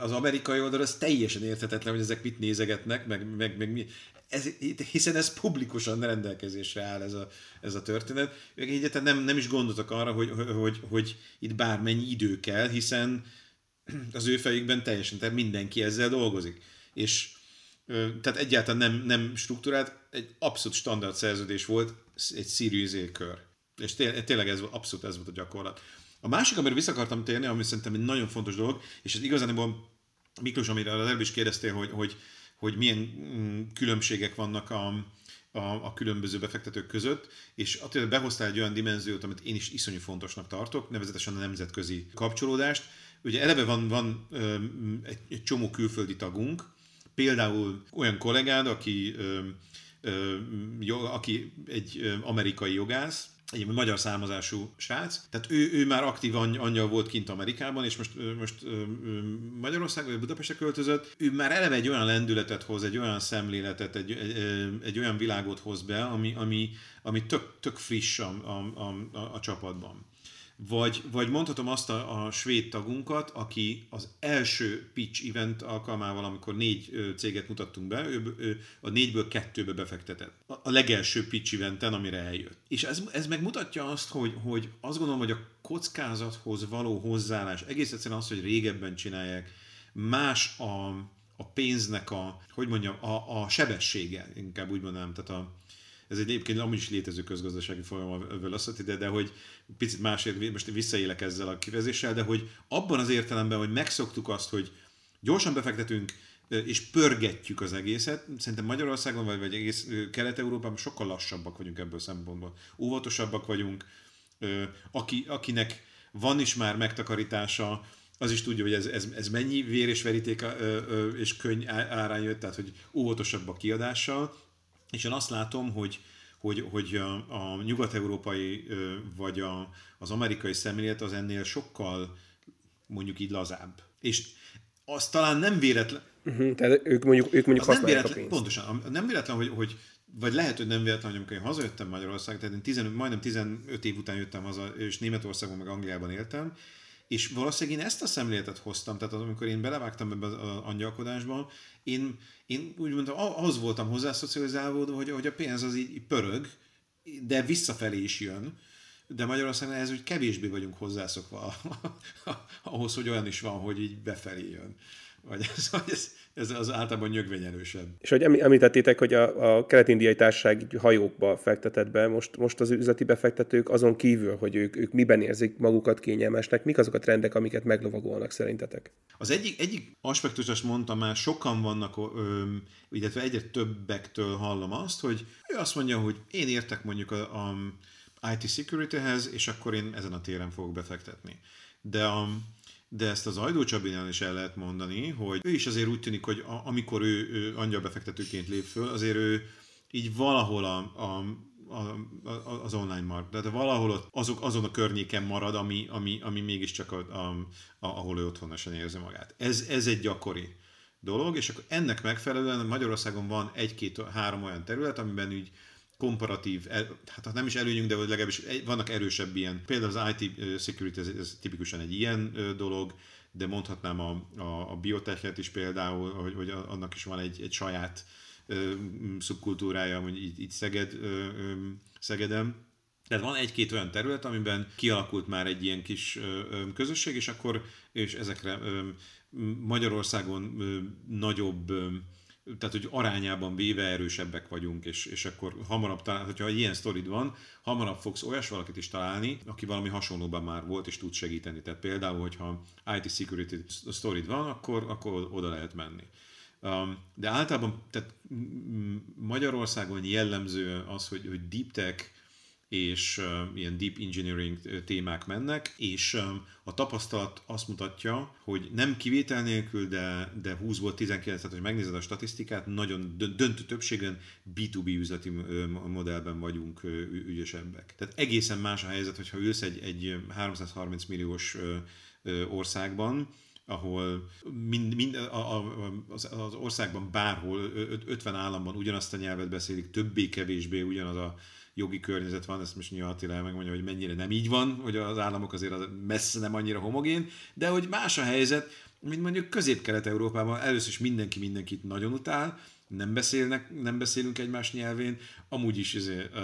az amerikai oldal, az teljesen érthetetlen, hogy ezek mit nézegetnek, meg, meg, meg mi. Ez, hiszen ez publikusan rendelkezésre áll ez a, ez a történet. Ők egyáltalán nem, nem is gondoltak arra, hogy, hogy, hogy, hogy itt bármennyi idő kell, hiszen az ő fejükben teljesen, tehát mindenki ezzel dolgozik. És tehát egyáltalán nem, nem struktúrált, egy abszolút standard szerződés volt, egy Series A kör. És tényleg ez abszolút ez volt a gyakorlat. A másik, amire vissza akartam térni, ami szerintem egy nagyon fontos dolog, és ez igazából Miklós, amire az előbb is kérdeztél, hogy, hogy, hogy milyen mm, különbségek vannak a, a, a különböző befektetők között, és attól behoztál egy olyan dimenziót, amit én is iszonyú fontosnak tartok, nevezetesen a nemzetközi kapcsolódást. Ugye eleve van, van egy, egy csomó külföldi tagunk, Például olyan kollégád, aki, ö, ö, aki egy amerikai jogász, egy magyar származású srác, tehát ő, ő már aktív angyal volt kint Amerikában, és most, most Magyarországon vagy Budapestre költözött. Ő már eleve egy olyan lendületet hoz, egy olyan szemléletet, egy, egy, egy olyan világot hoz be, ami, ami, ami tök, tök friss a, a, a, a csapatban. Vagy, vagy mondhatom azt a, a svéd tagunkat, aki az első pitch event alkalmával, amikor négy céget mutattunk be, ő, ő a négyből kettőbe befektetett. A, a legelső pitch eventen, amire eljött. És ez, ez megmutatja azt, hogy, hogy azt gondolom, hogy a kockázathoz való hozzáállás, egész egyszerűen az, hogy régebben csinálják, más a, a pénznek a, hogy mondjam, a, a sebessége, inkább úgy mondanám, tehát a, ez egy egyébként amúgy is létező közgazdasági folyam a velocity, de, de hogy picit másért, most visszaélek ezzel a kivezéssel, de hogy abban az értelemben, hogy megszoktuk azt, hogy gyorsan befektetünk, és pörgetjük az egészet. Szerintem Magyarországon, vagy, vagy egész Kelet-Európában sokkal lassabbak vagyunk ebből szempontból. Óvatosabbak vagyunk, aki, akinek van is már megtakarítása, az is tudja, hogy ez, ez, ez mennyi vér és veríték és könny árán jött, tehát hogy óvatosabb a kiadással. És én azt látom, hogy, hogy, hogy a, a nyugat-európai vagy a, az amerikai szemlélet az ennél sokkal mondjuk így lazább. És az talán nem véletlen... Uh-huh, tehát ők mondjuk, ők mondjuk nem véletlen, a pénzt. Pontosan. Nem véletlen, hogy, hogy vagy lehet, hogy nem véletlen, hogy amikor én hazajöttem Magyarország, tehát én 15, majdnem 15 év után jöttem haza, és Németországban meg Angliában éltem, és valószínűleg én ezt a szemléletet hoztam, tehát amikor én belevágtam ebbe az angyalkodásba, én, én úgy mondtam, az voltam hozzá szocializálódva, hogy, hogy a pénz az így pörög, de visszafelé is jön, de Magyarországon ez úgy kevésbé vagyunk hozzászokva ahhoz, hogy olyan is van, hogy így befelé jön. Vagy ez, vagy ez, ez az általában nyögvényelősebb. És hogy említettétek, hogy a, a kelet-indiai társaság hajókba fektetett be, most, most az üzleti befektetők azon kívül, hogy ők, ők miben érzik magukat kényelmesnek, mik azok a trendek, amiket meglovagolnak szerintetek? Az egyik, egyik aspektus, azt mondtam már, sokan vannak, ö, illetve egyre többektől hallom azt, hogy ő azt mondja, hogy én értek mondjuk a, a IT securityhez, és akkor én ezen a téren fogok befektetni. De a, de ezt az Ajdó Csabinál is el lehet mondani, hogy ő is azért úgy tűnik, hogy a, amikor ő, ő angyalbefektetőként lép föl, azért ő így valahol a, a a, a, az online market, de valahol ott azok, azon a környéken marad, ami, ami, ami mégiscsak a, a, a, ahol ő otthonosan érzi magát. Ez, ez egy gyakori dolog, és akkor ennek megfelelően Magyarországon van egy-két-három olyan terület, amiben úgy komparatív, hát nem is előnyünk, de legalábbis vannak erősebb ilyen, például az IT security, ez, ez tipikusan egy ilyen dolog, de mondhatnám a, a, a biotechet is például, hogy, hogy annak is van egy, egy saját ö, szubkultúrája, hogy így, így Szeged, ö, ö, Szegedem. Tehát van egy-két olyan terület, amiben kialakult már egy ilyen kis ö, közösség, és akkor és ezekre ö, Magyarországon ö, nagyobb tehát hogy arányában véve erősebbek vagyunk, és, és akkor hamarabb talán, hogyha ilyen sztorid van, hamarabb fogsz olyas valakit is találni, aki valami hasonlóban már volt, és tud segíteni. Tehát például, hogyha IT security sztorid van, akkor, akkor oda lehet menni. Um, de általában tehát Magyarországon jellemző az, hogy, hogy deep tech és ilyen deep engineering témák mennek, és a tapasztalat azt mutatja, hogy nem kivétel nélkül, de, de 20-ból 19, tehát hogy megnézed a statisztikát, nagyon döntő többségen B2B üzleti modellben vagyunk ügyesebbek. Tehát egészen más a helyzet, hogyha ülsz egy, egy 330 milliós országban, ahol mind, mind a, a, az, az országban bárhol, 50 államban ugyanazt a nyelvet beszélik, többé-kevésbé ugyanaz a jogi környezet van, ezt most nyilván Attila megmondja, hogy mennyire nem így van, hogy az államok azért az messze nem annyira homogén, de hogy más a helyzet, mint mondjuk Közép-Kelet-Európában, először is mindenki mindenkit nagyon utál, nem beszélnek, nem beszélünk egymás nyelvén, amúgy is ezért,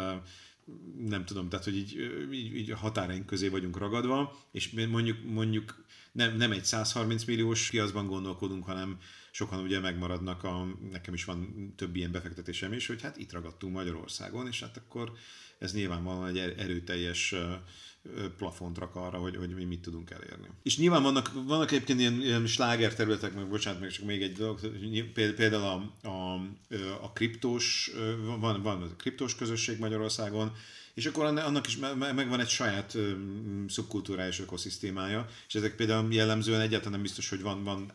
nem tudom, tehát hogy így, így, így határaink közé vagyunk ragadva, és mondjuk, mondjuk nem, nem egy 130 milliós piacban gondolkodunk, hanem sokan ugye megmaradnak, a, nekem is van több ilyen befektetésem is, hogy hát itt ragadtunk Magyarországon, és hát akkor ez nyilvánvalóan egy er-, erőteljes plafont rak arra, hogy, hogy mi mit tudunk elérni. És nyilván vannak, vannak egyébként ilyen, ilyen sláger területek, meg bocsánat, meg csak még egy dolog, például a, a, a kriptós, van, van a kriptós közösség Magyarországon, és akkor annak is megvan egy saját szubkultúrája és ökoszisztémája, és ezek például jellemzően egyáltalán nem biztos, hogy van, van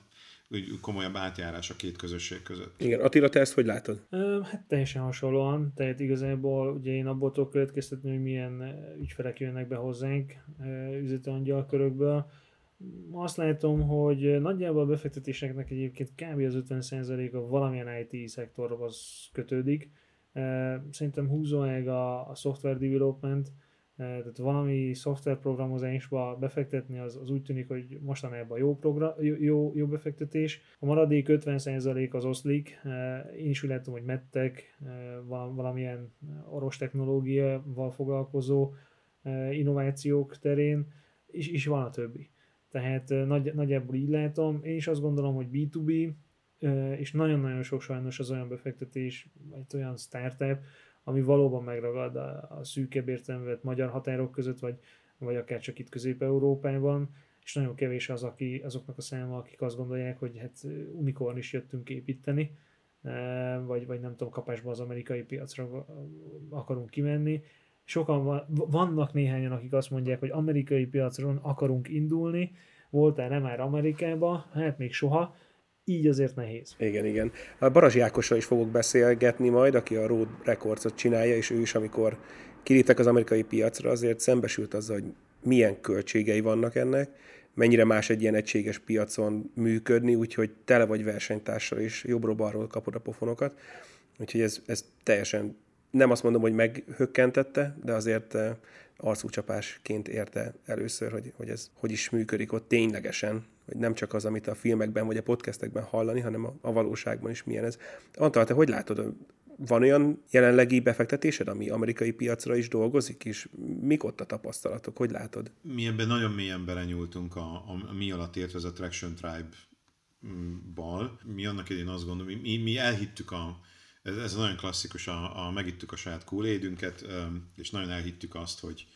komolyabb átjárás a két közösség között. Igen, Attila, te ezt hogy látod? Hát teljesen hasonlóan, tehát igazából ugye én abból tudok következtetni, hogy milyen ügyfelek jönnek be hozzánk üzleti angyalkörökből. Azt látom, hogy nagyjából a befektetéseknek egyébként kb. az 50%-a valamilyen IT szektorhoz kötődik. Szerintem húzóeg a, a software development, tehát valami szoftverprogramozásba befektetni, az, az úgy tűnik, hogy mostanában jó, program, jó, jó befektetés. A maradék 50% az oszlik. Én is úgy látom, hogy mettek, valamilyen orvos technológiával foglalkozó innovációk terén, és, és van a többi. Tehát nagy, nagyjából így látom. Én is azt gondolom, hogy B2B, és nagyon-nagyon sok sajnos az olyan befektetés, vagy olyan startup, ami valóban megragad a, a szűkebb értelmet magyar határok között, vagy, vagy akár csak itt Közép-Európában, és nagyon kevés az, aki, azoknak a száma, akik azt gondolják, hogy hát unikorn is jöttünk építeni, vagy, vagy nem tudom, kapásba az amerikai piacra akarunk kimenni. Sokan van, vannak néhányan, akik azt mondják, hogy amerikai piacron akarunk indulni, voltál nem már Amerikába? Hát még soha, így azért nehéz. Igen, igen. A Barazsi Ákossal is fogok beszélgetni majd, aki a Road Records-ot csinálja, és ő is, amikor kiléptek az amerikai piacra, azért szembesült azzal, hogy milyen költségei vannak ennek, mennyire más egy ilyen egységes piacon működni, úgyhogy tele vagy versenytársal is jobbról-balról kapod a pofonokat. Úgyhogy ez, ez teljesen, nem azt mondom, hogy meghökkentette, de azért eh, arcúcsapásként érte először, hogy, hogy ez hogy is működik ott ténylegesen, hogy nem csak az, amit a filmekben vagy a podcastekben hallani, hanem a, a valóságban is milyen ez. Antal, te hogy látod, van olyan jelenlegi befektetésed, ami amerikai piacra is dolgozik, és mik ott a tapasztalatok, hogy látod? Mi ebben nagyon mélyen belenyúltunk a, a, a mi alatt értve az a Traction Tribe bal. Mi annak idén azt gondolom, mi, mi elhittük a, ez, ez nagyon klasszikus, a, a, megittük a saját kólédünket, és nagyon elhittük azt, hogy,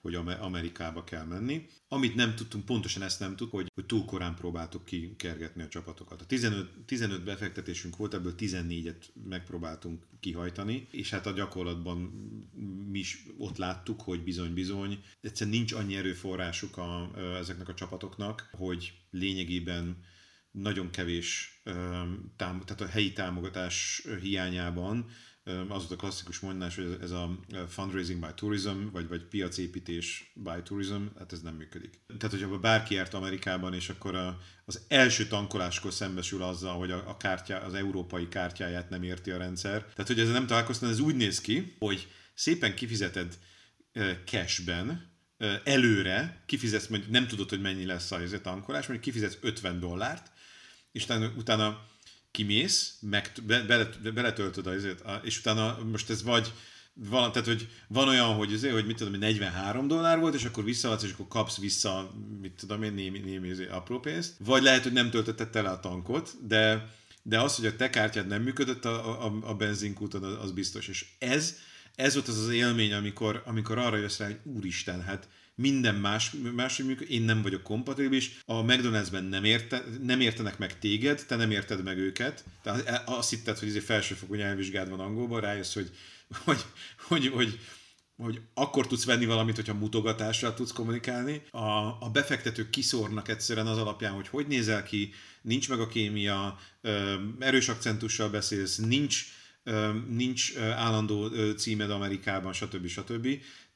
hogy Amerikába kell menni. Amit nem tudtunk, pontosan ezt nem tudtuk, hogy, hogy túl korán próbáltuk kikergetni a csapatokat. A 15, 15 befektetésünk volt, ebből 14-et megpróbáltunk kihajtani, és hát a gyakorlatban mi is ott láttuk, hogy bizony-bizony, egyszerűen nincs annyi erőforrásuk a, ezeknek a csapatoknak, hogy lényegében nagyon kevés, tehát a helyi támogatás hiányában az volt a klasszikus mondás, hogy ez a fundraising by tourism, vagy, vagy piacépítés by tourism, hát ez nem működik. Tehát, hogyha bárki járt Amerikában, és akkor a, az első tankoláskor szembesül azzal, hogy a, a kártya, az európai kártyáját nem érti a rendszer. Tehát, hogy ez nem találkoztam, ez úgy néz ki, hogy szépen kifizeted cashben, előre, kifizetsz, mondjuk nem tudod, hogy mennyi lesz a tankolás, mondjuk kifizetsz 50 dollárt, és utána, utána kimész, meg, be, bele, beletöltöd azért, és utána most ez vagy van, tehát, hogy van olyan, hogy, azért, hogy mit tudom, 43 dollár volt, és akkor visszaadsz, és akkor kapsz vissza, mit tudom én, némi, némi azért apró pénzt. Vagy lehet, hogy nem töltötted tele a tankot, de, de az, hogy a te kártyád nem működött a, a, a benzinkúton, az, az biztos. És ez, ez volt az az élmény, amikor, amikor arra jössz rá, hogy úristen, hát minden más, máshogy működik, én nem vagyok kompatibilis, a McDonald'sben nem, érte, nem értenek meg téged, te nem érted meg őket, tehát azt hitted, hogy ez egy felsőfokú nyelvvizsgád van angolban, rájössz, hogy, hogy, hogy, hogy hogy akkor tudsz venni valamit, hogyha mutogatással tudsz kommunikálni. A, a befektetők kiszórnak egyszerűen az alapján, hogy hogy nézel ki, nincs meg a kémia, erős akcentussal beszélsz, nincs nincs állandó címed Amerikában, stb. stb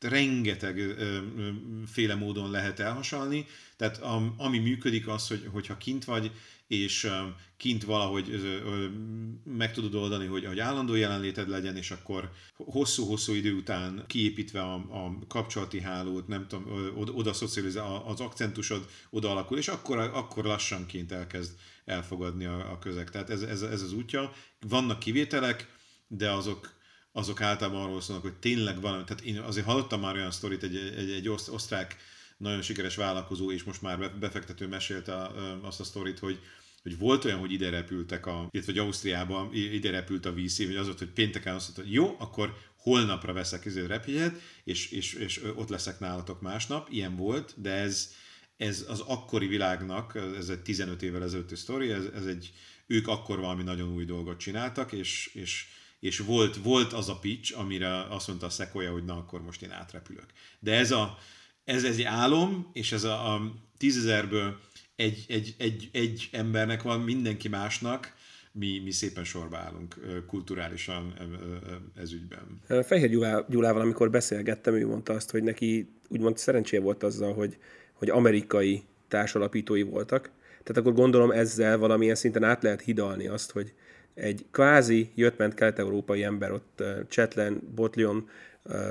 rengeteg ö, ö, féle módon lehet elhasalni, tehát a, ami működik az, hogy, hogyha kint vagy, és ö, kint valahogy ö, ö, meg tudod oldani, hogy, hogy állandó jelenléted legyen, és akkor hosszú-hosszú idő után kiépítve a, a kapcsolati hálót, nem tudom, oda, oda szocializál, az akcentusod oda alakul, és akkor, akkor lassanként elkezd elfogadni a, a közeg. Tehát ez, ez, ez az útja. Vannak kivételek, de azok azok általában arról szólnak, hogy tényleg valami, tehát én azért hallottam már olyan sztorit, egy, egy, egy osztrák nagyon sikeres vállalkozó, és most már befektető mesélte azt a sztorit, hogy, hogy volt olyan, hogy ide repültek, a, illetve hogy Ausztriába ide repült a VC, vagy az volt, hogy pénteken azt mondta, hogy jó, akkor holnapra veszek ezért repjegyet, és, és, és ott leszek nálatok másnap. Ilyen volt, de ez, ez az akkori világnak, ez egy 15 évvel ezelőtti sztori, ez, ez egy, ők akkor valami nagyon új dolgot csináltak, és, és és volt, volt az a pitch, amire azt mondta a Sequoia, hogy na akkor most én átrepülök. De ez, a, ez, egy álom, és ez a, a tízezerből egy, egy, egy, egy embernek van, mindenki másnak, mi, mi szépen sorba állunk kulturálisan ez ügyben. Fehér Gyulával, amikor beszélgettem, ő mondta azt, hogy neki úgymond szerencséje volt azzal, hogy, hogy amerikai társalapítói voltak. Tehát akkor gondolom ezzel valamilyen szinten át lehet hidalni azt, hogy, egy kvázi jött-ment kelet-európai ember ott Chetlen, Botlion,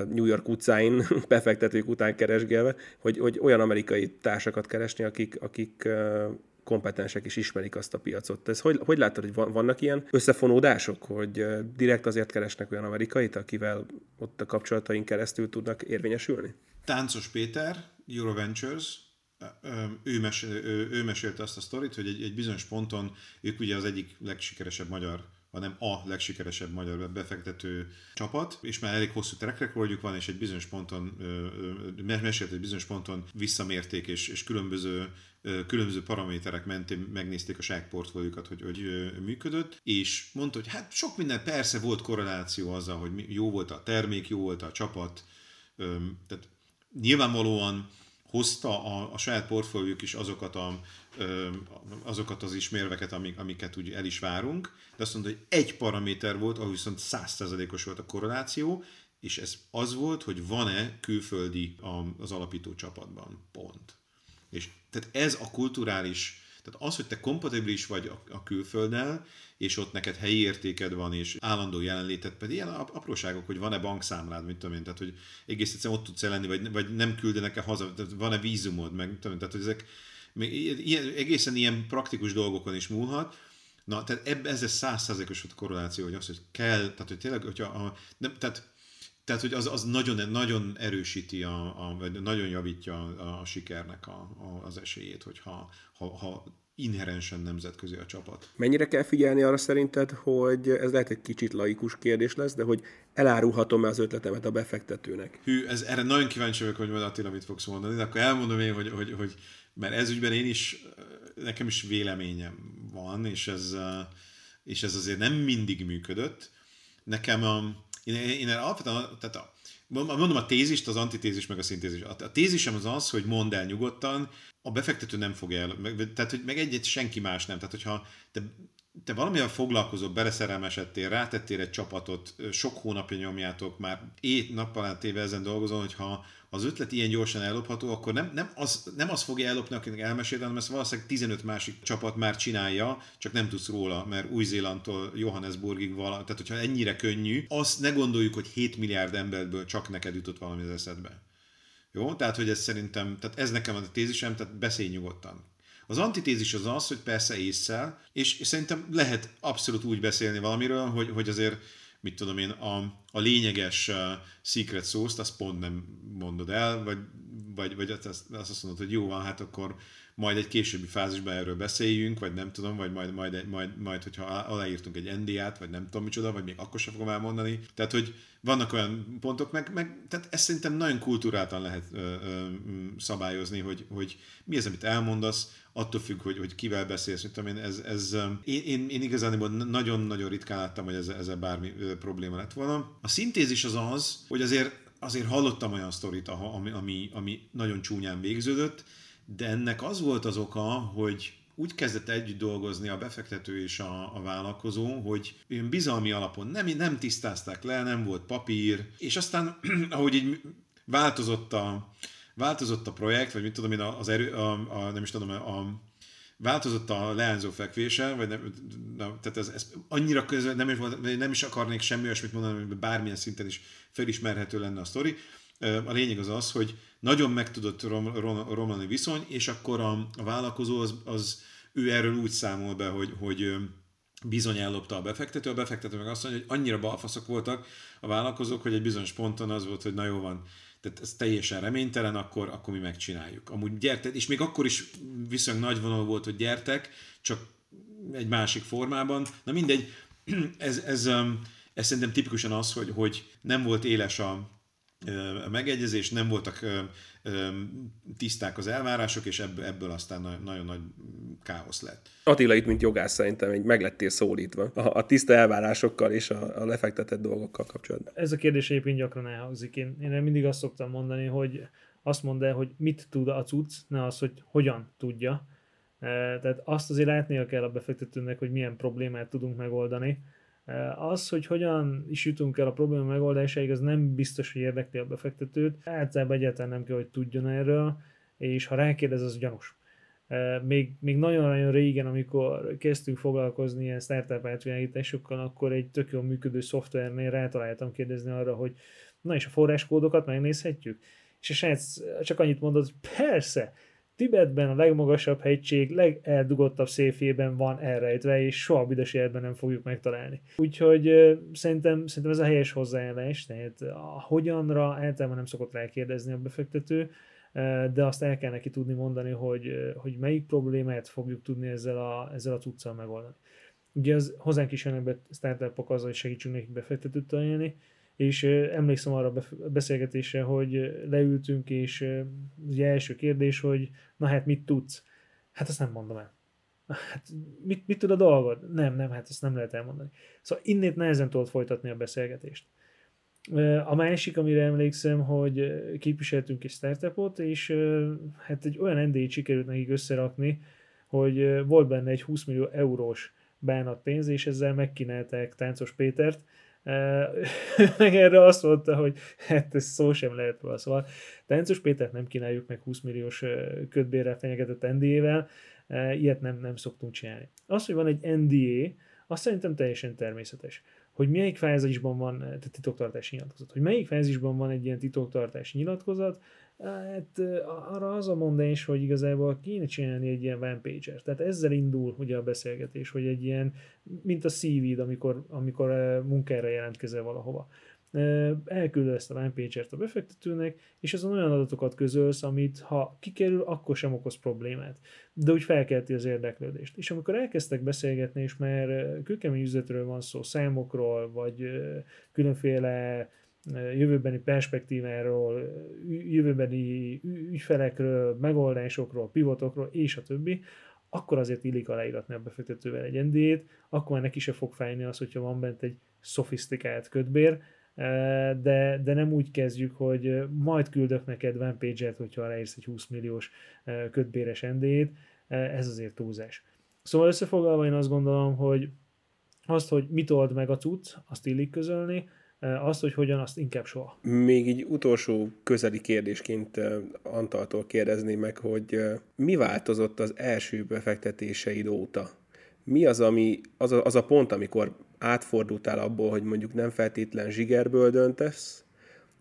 New York utcáin befektetők után keresgélve, hogy, hogy olyan amerikai társakat keresni, akik, akik kompetensek és ismerik azt a piacot. Ez hogy, hogy látod, hogy vannak ilyen összefonódások, hogy direkt azért keresnek olyan amerikait, akivel ott a kapcsolataink keresztül tudnak érvényesülni? Táncos Péter, Euroventures, ő, mesél, ő, ő mesélte azt a sztorit, hogy egy, egy bizonyos ponton ők ugye az egyik legsikeresebb magyar hanem a legsikeresebb magyar befektető csapat, és már elég hosszú track van, és egy bizonyos ponton, mesélt egy bizonyos ponton visszamérték, és, és különböző, különböző paraméterek mentén megnézték a saját portfóliókat, hogy, hogy működött, és mondta, hogy hát sok minden persze volt korreláció azzal, hogy jó volt a termék, jó volt a csapat, tehát nyilvánvalóan hozta a, a saját portfóliók is azokat, a, azokat az ismérveket, amik, amiket úgy el is várunk, de azt mondta, hogy egy paraméter volt, ahol viszont százszerzalékos volt a korreláció, és ez az volt, hogy van-e külföldi az alapító csapatban. Pont. És tehát ez a kulturális tehát az, hogy te kompatibilis vagy a, a külfölddel, és ott neked helyi értéked van, és állandó jelenléted pedig ilyen apróságok, hogy van-e bankszámlád, mit tudom én, tehát hogy egész egyszerűen ott tudsz lenni, vagy, vagy nem küldenek-e haza, tehát van-e vízumod, meg tudom én, tehát hogy ezek ilyen, egészen ilyen praktikus dolgokon is múlhat, Na, tehát ebbe, ez egy százszerzékos korreláció, hogy az, hogy kell, tehát hogy tényleg, hogyha a, nem, tehát Tehát, hogy az, az nagyon, nagyon erősíti, a, a, vagy nagyon javítja a, a sikernek a, a, az esélyét, hogyha ha, ha inherensen nemzetközi a csapat. Mennyire kell figyelni arra szerinted, hogy ez lehet egy kicsit laikus kérdés lesz, de hogy elárulhatom az ötletemet a befektetőnek? Hű, ez, erre nagyon kíváncsi vagyok, hogy majd Attila mit fogsz mondani, de akkor elmondom én, hogy, hogy, hogy mert ez ügyben én is, nekem is véleményem van, és ez, és ez azért nem mindig működött. Nekem a, én, én alapvetően, tehát a, mondom a tézist, az antitézis, meg a szintézis. A tézisem az az, hogy mondd el nyugodtan, a befektető nem fogja el, meg, tehát hogy meg egyet senki más nem. Tehát hogyha te, te valamivel foglalkozol, beleszerelmesedtél, rátettél egy csapatot, sok hónapja nyomjátok, már ét nappal téve ezen dolgozol, hogyha az ötlet ilyen gyorsan ellopható, akkor nem, nem, az, nem az fogja ellopni, akinek elmesél, hanem ezt valószínűleg 15 másik csapat már csinálja, csak nem tudsz róla, mert Új-Zélandtól Johannesburgig vala, tehát hogyha ennyire könnyű, azt ne gondoljuk, hogy 7 milliárd emberből csak neked jutott valami az eszedbe. Jó? Tehát, hogy ez szerintem, tehát ez nekem a tézisem, tehát beszélj nyugodtan. Az antitézis az az, hogy persze észszel, és, szerintem lehet abszolút úgy beszélni valamiről, hogy, hogy azért mit tudom én, a, a lényeges uh, secret sauce azt pont nem mondod el, vagy, vagy, vagy azt, azt mondod, hogy jó van, hát akkor majd egy későbbi fázisban erről beszéljünk, vagy nem tudom, vagy majd, majd, majd, majd hogyha aláírtunk egy NDA-t, vagy nem tudom micsoda, vagy még akkor sem fogom elmondani. Tehát, hogy vannak olyan pontok, meg, meg tehát ezt szerintem nagyon kultúráltan lehet ö, ö, szabályozni, hogy, hogy mi az, amit elmondasz, attól függ, hogy, hogy kivel beszélsz, mit tudom én, ez, ez én, én, én igazán nagyon-nagyon ritkán láttam, hogy ezzel, ezzel bármi probléma lett volna. A szintézis az az, hogy azért azért hallottam olyan sztorit, ami, ami, ami nagyon csúnyán végződött, de ennek az volt az oka, hogy úgy kezdett együtt dolgozni a befektető és a, a vállalkozó, hogy bizalmi alapon nem, nem tisztázták le, nem volt papír, és aztán, ahogy így változott a, változott a projekt, vagy mit tudom én, az erő, a, a, nem is tudom, a, változott a leányzó fekvése, vagy nem, na, tehát ez, ez annyira közben nem is, nem is akarnék semmi olyasmit mondani, hogy bármilyen szinten is felismerhető lenne a sztori. A lényeg az az, hogy nagyon meg tudott rom, rom, romlani viszony, és akkor a, a vállalkozó az, az ő erről úgy számol be, hogy, hogy bizony ellopta a befektető, a befektető meg azt mondja, hogy annyira balfaszok voltak a vállalkozók, hogy egy bizonyos ponton az volt, hogy na jó van, tehát ez teljesen reménytelen, akkor, akkor mi megcsináljuk. Amúgy gyertek, és még akkor is viszonylag nagy vonal volt, hogy gyertek, csak egy másik formában. Na mindegy, ez, ez, ez szerintem tipikusan az, hogy, hogy nem volt éles a megegyezés, nem voltak tiszták az elvárások, és ebből, ebből aztán nagyon nagy káosz lett. Attila itt, mint jogász szerintem egy meglettél szólítva a, a tiszta elvárásokkal és a, a lefektetett dolgokkal kapcsolatban. Ez a kérdés egyébként gyakran elhangzik. Én, én mindig azt szoktam mondani, hogy azt mondd el, hogy mit tud a cucc, ne az, hogy hogyan tudja. Tehát azt azért látnia kell a befektetőnek, hogy milyen problémát tudunk megoldani, az, hogy hogyan is jutunk el a probléma megoldásáig, az nem biztos, hogy érdekli a befektetőt. Általában egyáltalán nem kell, hogy tudjon erről, és ha rákérdez, az gyanús. Még, még nagyon-nagyon régen, amikor kezdtünk foglalkozni ilyen startup átvilágításokkal, akkor egy tök jól működő szoftvernél rátaláltam kérdezni arra, hogy na és a forráskódokat megnézhetjük? És a srác csak annyit mondott, persze, Tibetben a legmagasabb hegység legeldugottabb széfében van elrejtve, és soha büdös életben nem fogjuk megtalálni. Úgyhogy szerintem, szerintem ez a helyes hozzáállás, tehát a hogyanra általában nem szokott rákérdezni a befektető, de azt el kell neki tudni mondani, hogy, hogy melyik problémát fogjuk tudni ezzel a, ezzel a cuccal megoldani. Ugye az hozzánk is jönnek be startupok azzal, hogy segítsünk nekik befektetőt találni, és emlékszem arra a beszélgetésre, hogy leültünk, és ugye első kérdés, hogy na hát mit tudsz? Hát azt nem mondom el. Hát mit, mit tud a dolgod? Nem, nem, hát ezt nem lehet elmondani. Szóval innét nehezen tudod folytatni a beszélgetést. A másik, amire emlékszem, hogy képviseltünk egy startupot, és hát egy olyan ND-t sikerült nekik összerakni, hogy volt benne egy 20 millió eurós bánatpénz, és ezzel megkínálták Táncos Pétert, meg erre azt mondta, hogy hát ez szó sem lehet róla. Szóval Táncos Pétert nem kínáljuk meg 20 milliós ködbérrel fenyegetett NDA-vel, ilyet nem, nem szoktunk csinálni. Az, hogy van egy NDA, azt szerintem teljesen természetes. Hogy melyik fázisban van, tehát titoktartási nyilatkozat, hogy melyik fázisban van egy ilyen titoktartási nyilatkozat, Hát arra az a mondás, hogy igazából kéne csinálni egy ilyen pager. Tehát ezzel indul ugye a beszélgetés, hogy egy ilyen, mint a cv amikor, amikor munkára jelentkezel valahova. elküldöd ezt a landpage-ert a befektetőnek, és azon olyan adatokat közölsz, amit ha kikerül, akkor sem okoz problémát. De úgy felkelti az érdeklődést. És amikor elkezdtek beszélgetni, és már kőkemény üzletről van szó, számokról, vagy különféle jövőbeni perspektíváról, jövőbeni ügyfelekről, megoldásokról, pivotokról, és a többi, akkor azért illik aláíratni a befektetővel egy NDA-t, akkor már neki se fog fájni az, hogyha van bent egy szofisztikált ködbér, de, de nem úgy kezdjük, hogy majd küldök neked one page-et, hogyha aláírsz egy 20 milliós ködbéres NDA-t, ez azért túlzás. Szóval összefoglalva én azt gondolom, hogy azt, hogy mit old meg a cucc, azt illik közölni, azt, hogy hogyan, azt inkább soha. Még így utolsó közeli kérdésként Antaltól kérdezni meg, hogy mi változott az első befektetéseid óta? Mi az, ami, az, a, az a pont, amikor átfordultál abból, hogy mondjuk nem feltétlen zsigerből döntesz,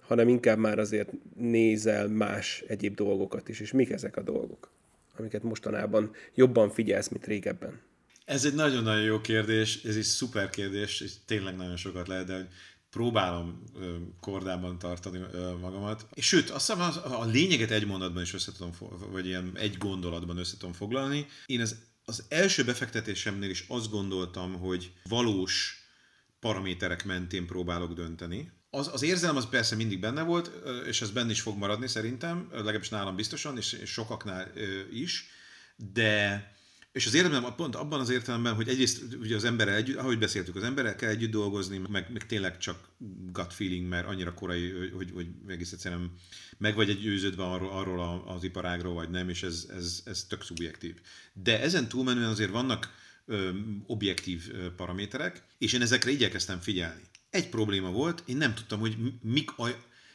hanem inkább már azért nézel más egyéb dolgokat is, és mik ezek a dolgok, amiket mostanában jobban figyelsz, mint régebben? Ez egy nagyon-nagyon jó kérdés, ez egy szuper kérdés, és tényleg nagyon sokat lehet, de próbálom kordában tartani magamat. És sőt, azt hiszem a lényeget egy mondatban is össze tudom, vagy ilyen egy gondolatban össze tudom foglalni. Én az, az első befektetésemnél is azt gondoltam, hogy valós paraméterek mentén próbálok dönteni. Az, az érzelem az persze mindig benne volt, és ez benne is fog maradni szerintem, legalábbis nálam biztosan, és sokaknál is, de és az érdemem pont abban az értelemben, hogy egyrészt ugye az emberrel együtt, ahogy beszéltük, az emberrel kell együtt dolgozni, meg, meg tényleg csak gut feeling, mert annyira korai, hogy, hogy egész egyszerűen meg vagy egy győződve arról, arról az iparágról, vagy nem, és ez, ez, ez tök szubjektív. De ezen túlmenően azért vannak ö, objektív paraméterek, és én ezekre igyekeztem figyelni. Egy probléma volt, én nem tudtam, hogy mik a,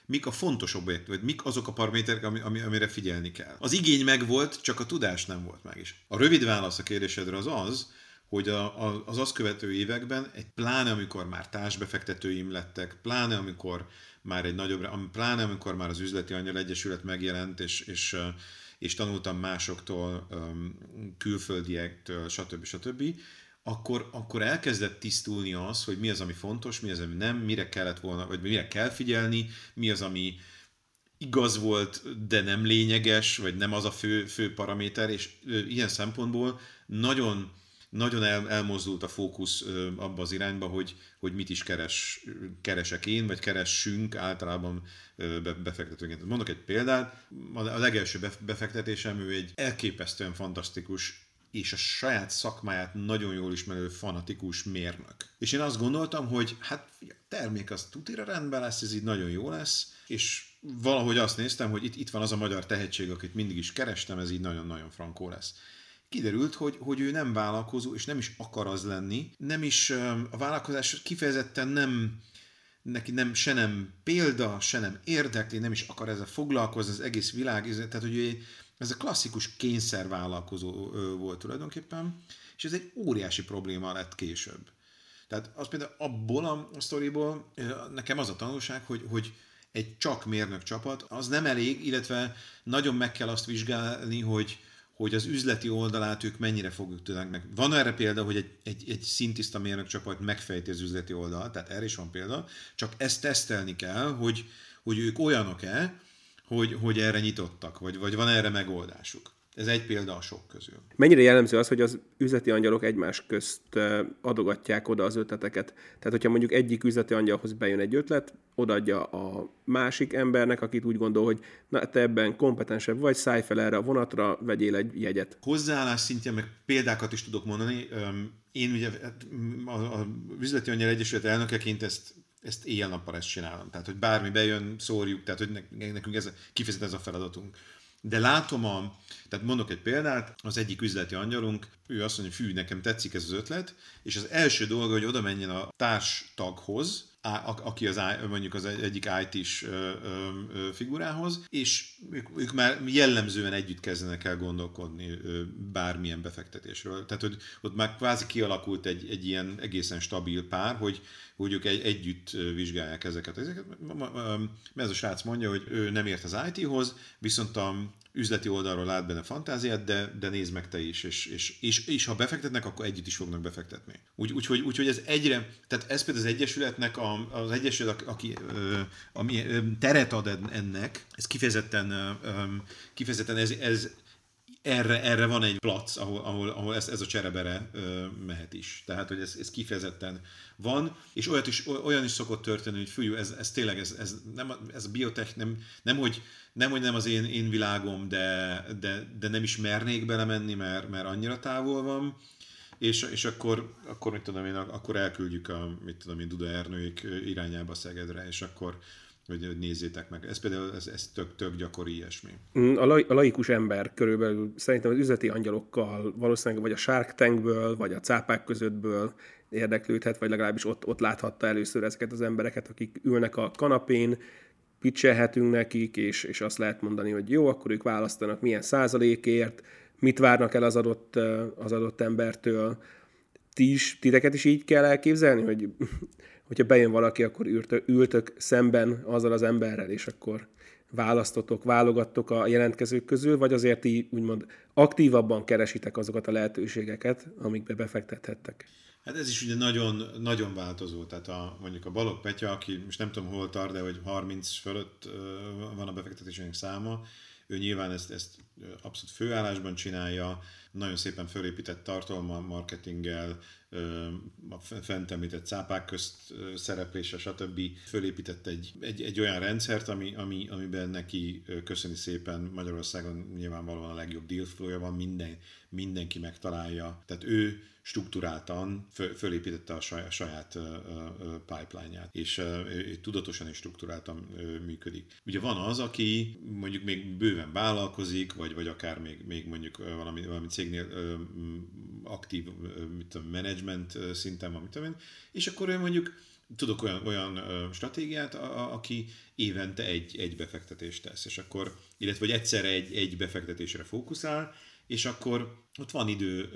mik a fontos objektum, vagy mik azok a paraméterek, ami, ami, amire figyelni kell. Az igény megvolt, csak a tudás nem volt meg is. A rövid válasz a kérdésedre az az, hogy a, a, az azt követő években, egy pláne amikor már társbefektetőim lettek, pláne amikor már egy nagyobb, pláne amikor már az üzleti angyal egyesület megjelent, és, és, és tanultam másoktól, külföldiektől, stb. stb akkor, akkor elkezdett tisztulni az, hogy mi az, ami fontos, mi az, ami nem, mire kellett volna, vagy mire kell figyelni, mi az, ami igaz volt, de nem lényeges, vagy nem az a fő, fő paraméter, és ilyen szempontból nagyon, nagyon el, elmozdult a fókusz abba az irányba, hogy, hogy mit is keres, keresek én, vagy keressünk általában befektetőként. Mondok egy példát, a legelső befektetésem, ő egy elképesztően fantasztikus és a saját szakmáját nagyon jól ismerő fanatikus mérnök. És én azt gondoltam, hogy hát a termék az tutira rendben lesz, ez így nagyon jó lesz, és valahogy azt néztem, hogy itt, itt van az a magyar tehetség, akit mindig is kerestem, ez így nagyon-nagyon frankó lesz. Kiderült, hogy, hogy ő nem vállalkozó, és nem is akar az lenni, nem is a vállalkozás kifejezetten nem, neki nem, se nem példa, se nem érdekli, nem is akar ezzel foglalkozni, az egész világ, tehát hogy ő ez a klasszikus kényszervállalkozó volt tulajdonképpen, és ez egy óriási probléma lett később. Tehát az például abból a sztoriból nekem az a tanulság, hogy, hogy egy csak mérnök csapat, az nem elég, illetve nagyon meg kell azt vizsgálni, hogy, hogy az üzleti oldalát ők mennyire fogjuk tudni. Van erre példa, hogy egy, egy, egy szintiszta mérnök csapat megfejti az üzleti oldalt, tehát erre is van példa, csak ezt tesztelni kell, hogy, hogy ők olyanok-e, hogy, hogy erre nyitottak, vagy, vagy van erre megoldásuk. Ez egy példa a sok közül. Mennyire jellemző az, hogy az üzleti angyalok egymás közt adogatják oda az ötleteket? Tehát, hogyha mondjuk egyik üzleti angyalhoz bejön egy ötlet, odaadja a másik embernek, akit úgy gondol, hogy na, te ebben kompetensebb vagy, szállj fel erre a vonatra, vegyél egy jegyet. Hozzáállás szintjén meg példákat is tudok mondani. Én ugye hát, a üzleti angyal egyesület elnökeként ezt ezt éjjel-nappal ezt csinálom. Tehát, hogy bármi bejön, szórjuk, tehát, hogy nekünk ez, kifejezetten ez a feladatunk. De látom a, tehát mondok egy példát, az egyik üzleti angyalunk, ő azt mondja, hogy fű, nekem tetszik ez az ötlet, és az első dolga, hogy oda menjen a társtaghoz, aki az, mondjuk az egyik IT-s figurához, és ők, ők már jellemzően együtt kezdenek el gondolkodni bármilyen befektetésről. Tehát, hogy ott már kvázi kialakult egy, egy ilyen egészen stabil pár, hogy, ők egy, együtt vizsgálják ezeket. ezeket. Ez a srác mondja, hogy ő nem ért az IT-hoz, viszont a üzleti oldalról lát benne fantáziát, de, de nézd meg te is, és, és, és, és ha befektetnek, akkor együtt is fognak befektetni. Úgy, úgyhogy, úgyhogy ez egyre, tehát ez például az Egyesületnek, a, az Egyesület, aki ami teret ad ennek, ez kifejezetten, kifejezetten ez, ez erre, erre van egy plac, ahol, ahol, ahol ez, ez a cserebere ö, mehet is. Tehát, hogy ez, ez kifejezetten van, és olyat is, olyan is szokott történni, hogy fújú, ez, ez tényleg, ez, ez, nem, ez a biotech nem, nem, hogy, nem, hogy nem az én, én világom, de, de, de nem is mernék belemenni, mert, mert annyira távol van, és, és akkor, akkor mit tudom én, akkor elküldjük a, mit tudom én, Duda Ernőik irányába Szegedre, és akkor, hogy nézzétek meg. Ez például ez, ez tök, tök gyakori ilyesmi. Mm, a, lai, a laikus ember körülbelül szerintem az üzleti angyalokkal valószínűleg vagy a Shark Tankből, vagy a cápák közöttből érdeklődhet, vagy legalábbis ott, ott láthatta először ezeket az embereket, akik ülnek a kanapén, pitchelhetünk nekik, és, és azt lehet mondani, hogy jó, akkor ők választanak milyen százalékért, mit várnak el az adott, az adott embertől. Ti is, titeket is így kell elképzelni, hogy hogyha bejön valaki, akkor ültök, ültök szemben azzal az emberrel, és akkor választotok, válogattok a jelentkezők közül, vagy azért ti úgymond aktívabban keresitek azokat a lehetőségeket, amikbe befektethettek? Hát ez is ugye nagyon, nagyon változó, tehát a, mondjuk a Balog Petya, aki most nem tudom hol tart, de hogy 30 fölött van a befektetésének száma, ő nyilván ezt, ezt abszolút főállásban csinálja, nagyon szépen fölépített tartalma, marketinggel, a fent említett cápák közt szereplése, stb. fölépített egy, egy, egy olyan rendszert, ami, ami, amiben neki köszöni szépen Magyarországon nyilvánvalóan a legjobb deal flow van, minden, mindenki megtalálja. Tehát ő struktúráltan fölépítette a saját, saját pipeline-ját, és tudatosan és struktúráltan működik. Ugye van az, aki mondjuk még bőven vállalkozik, vagy, vagy akár még, még mondjuk valami, valami cégnél aktív mit tudom, management szinten van, mit én, és akkor ő mondjuk tudok olyan, olyan stratégiát, a, a, aki évente egy, egy befektetést tesz, és akkor, illetve hogy egyszerre egy, egy befektetésre fókuszál, és akkor ott van idő,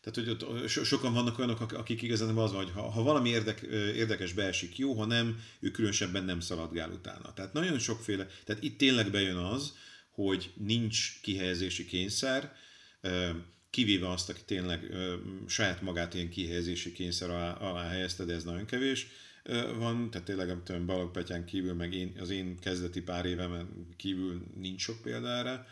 tehát hogy ott sokan vannak olyanok, akik igazán az van, hogy ha, ha valami érdek, érdekes beesik, jó, ha nem, ő különösebben nem szaladgál utána. Tehát nagyon sokféle, tehát itt tényleg bejön az, hogy nincs kihelyezési kényszer, kivéve azt, aki tényleg ö, saját magát ilyen kihelyezési kényszer alá, alá helyezte, de ez nagyon kevés ö, van, tehát tényleg nem tudom, Balog Petyán kívül, meg én, az én kezdeti pár évemen kívül nincs sok példa erre.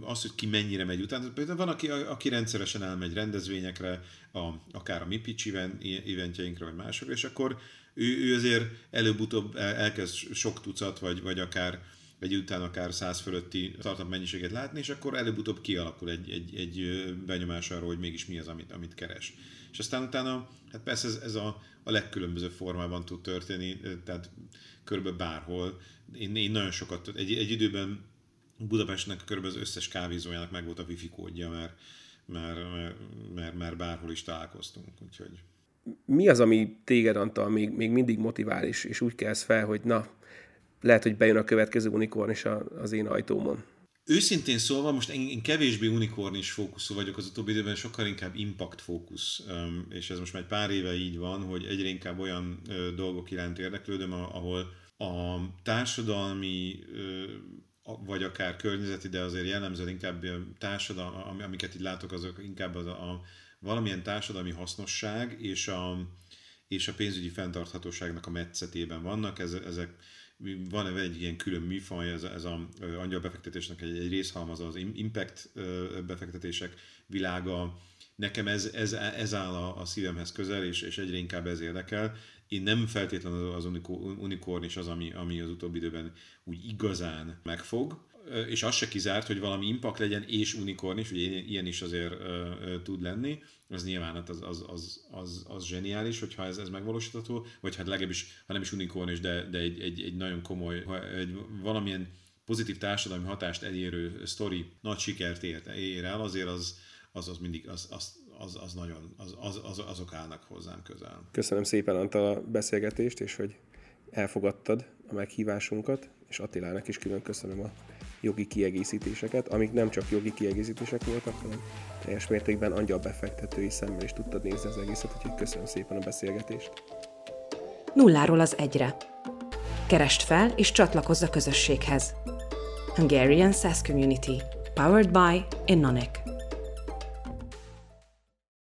Az, hogy ki mennyire megy utána, például van, aki, aki rendszeresen elmegy rendezvényekre, a, akár a mi pitch event, eventjeinkre, vagy mások, és akkor ő, ő azért előbb-utóbb elkezd sok tucat, vagy, vagy akár egy után akár 100 fölötti startup mennyiséget látni, és akkor előbb-utóbb kialakul egy, egy, egy benyomás arról, hogy mégis mi az, amit, amit keres. És aztán utána, hát persze ez, ez a, a legkülönbözőbb formában tud történni, tehát körülbelül bárhol. Én, én nagyon sokat, egy, egy időben Budapestnek körülbelül az összes kávézójának meg volt a wifi kódja, mert, mert, mert, mert, bárhol is találkoztunk, úgyhogy... Mi az, ami téged, Antal, még, még mindig motivál, és, és úgy kezd fel, hogy na, lehet, hogy bejön a következő unikorn is az én ajtómon. Őszintén szólva, most én, kevésbé unikorn is fókuszú vagyok az utóbbi időben, sokkal inkább impact fókusz, és ez most már egy pár éve így van, hogy egyre inkább olyan dolgok iránt érdeklődöm, ahol a társadalmi vagy akár környezeti, de azért jellemzően inkább társadalmi, amiket itt látok, azok inkább az a, a valamilyen társadalmi hasznosság és a, és a pénzügyi fenntarthatóságnak a metszetében vannak. Ezek van egy ilyen külön műfaj, ez, ez a angyal befektetésnek egy, egy részhalmaz az impact befektetések világa. Nekem ez, ez, ez áll a, a szívemhez közel, és, és egyre inkább ez érdekel. Én nem feltétlenül az unikorn is az, ami, ami az utóbbi időben úgy igazán megfog, és az se kizárt, hogy valami impact legyen, és unikorn is, ugye ilyen is azért tud lenni, az nyilván hát az, az, az, az, az zseniális, hogyha ez, ez megvalósítható, vagy hát legalábbis, ha nem is unikorn is, de, de egy, egy, egy nagyon komoly, egy valamilyen pozitív társadalmi hatást elérő sztori nagy sikert ér, ér el, azért az, az, az mindig, az, az, az, az nagyon, az, az, az, azok állnak hozzám közel. Köszönöm szépen Antal a beszélgetést, és hogy elfogadtad a meghívásunkat, és Attilának is külön köszönöm a jogi kiegészítéseket, amik nem csak jogi kiegészítések voltak, hanem teljes mértékben angyal befektetői szemmel is tudtad nézni az egészet, úgyhogy köszönöm szépen a beszélgetést. Nulláról az egyre. Kerest fel és csatlakozz a közösséghez. Hungarian SaaS Community. Powered by Innonic.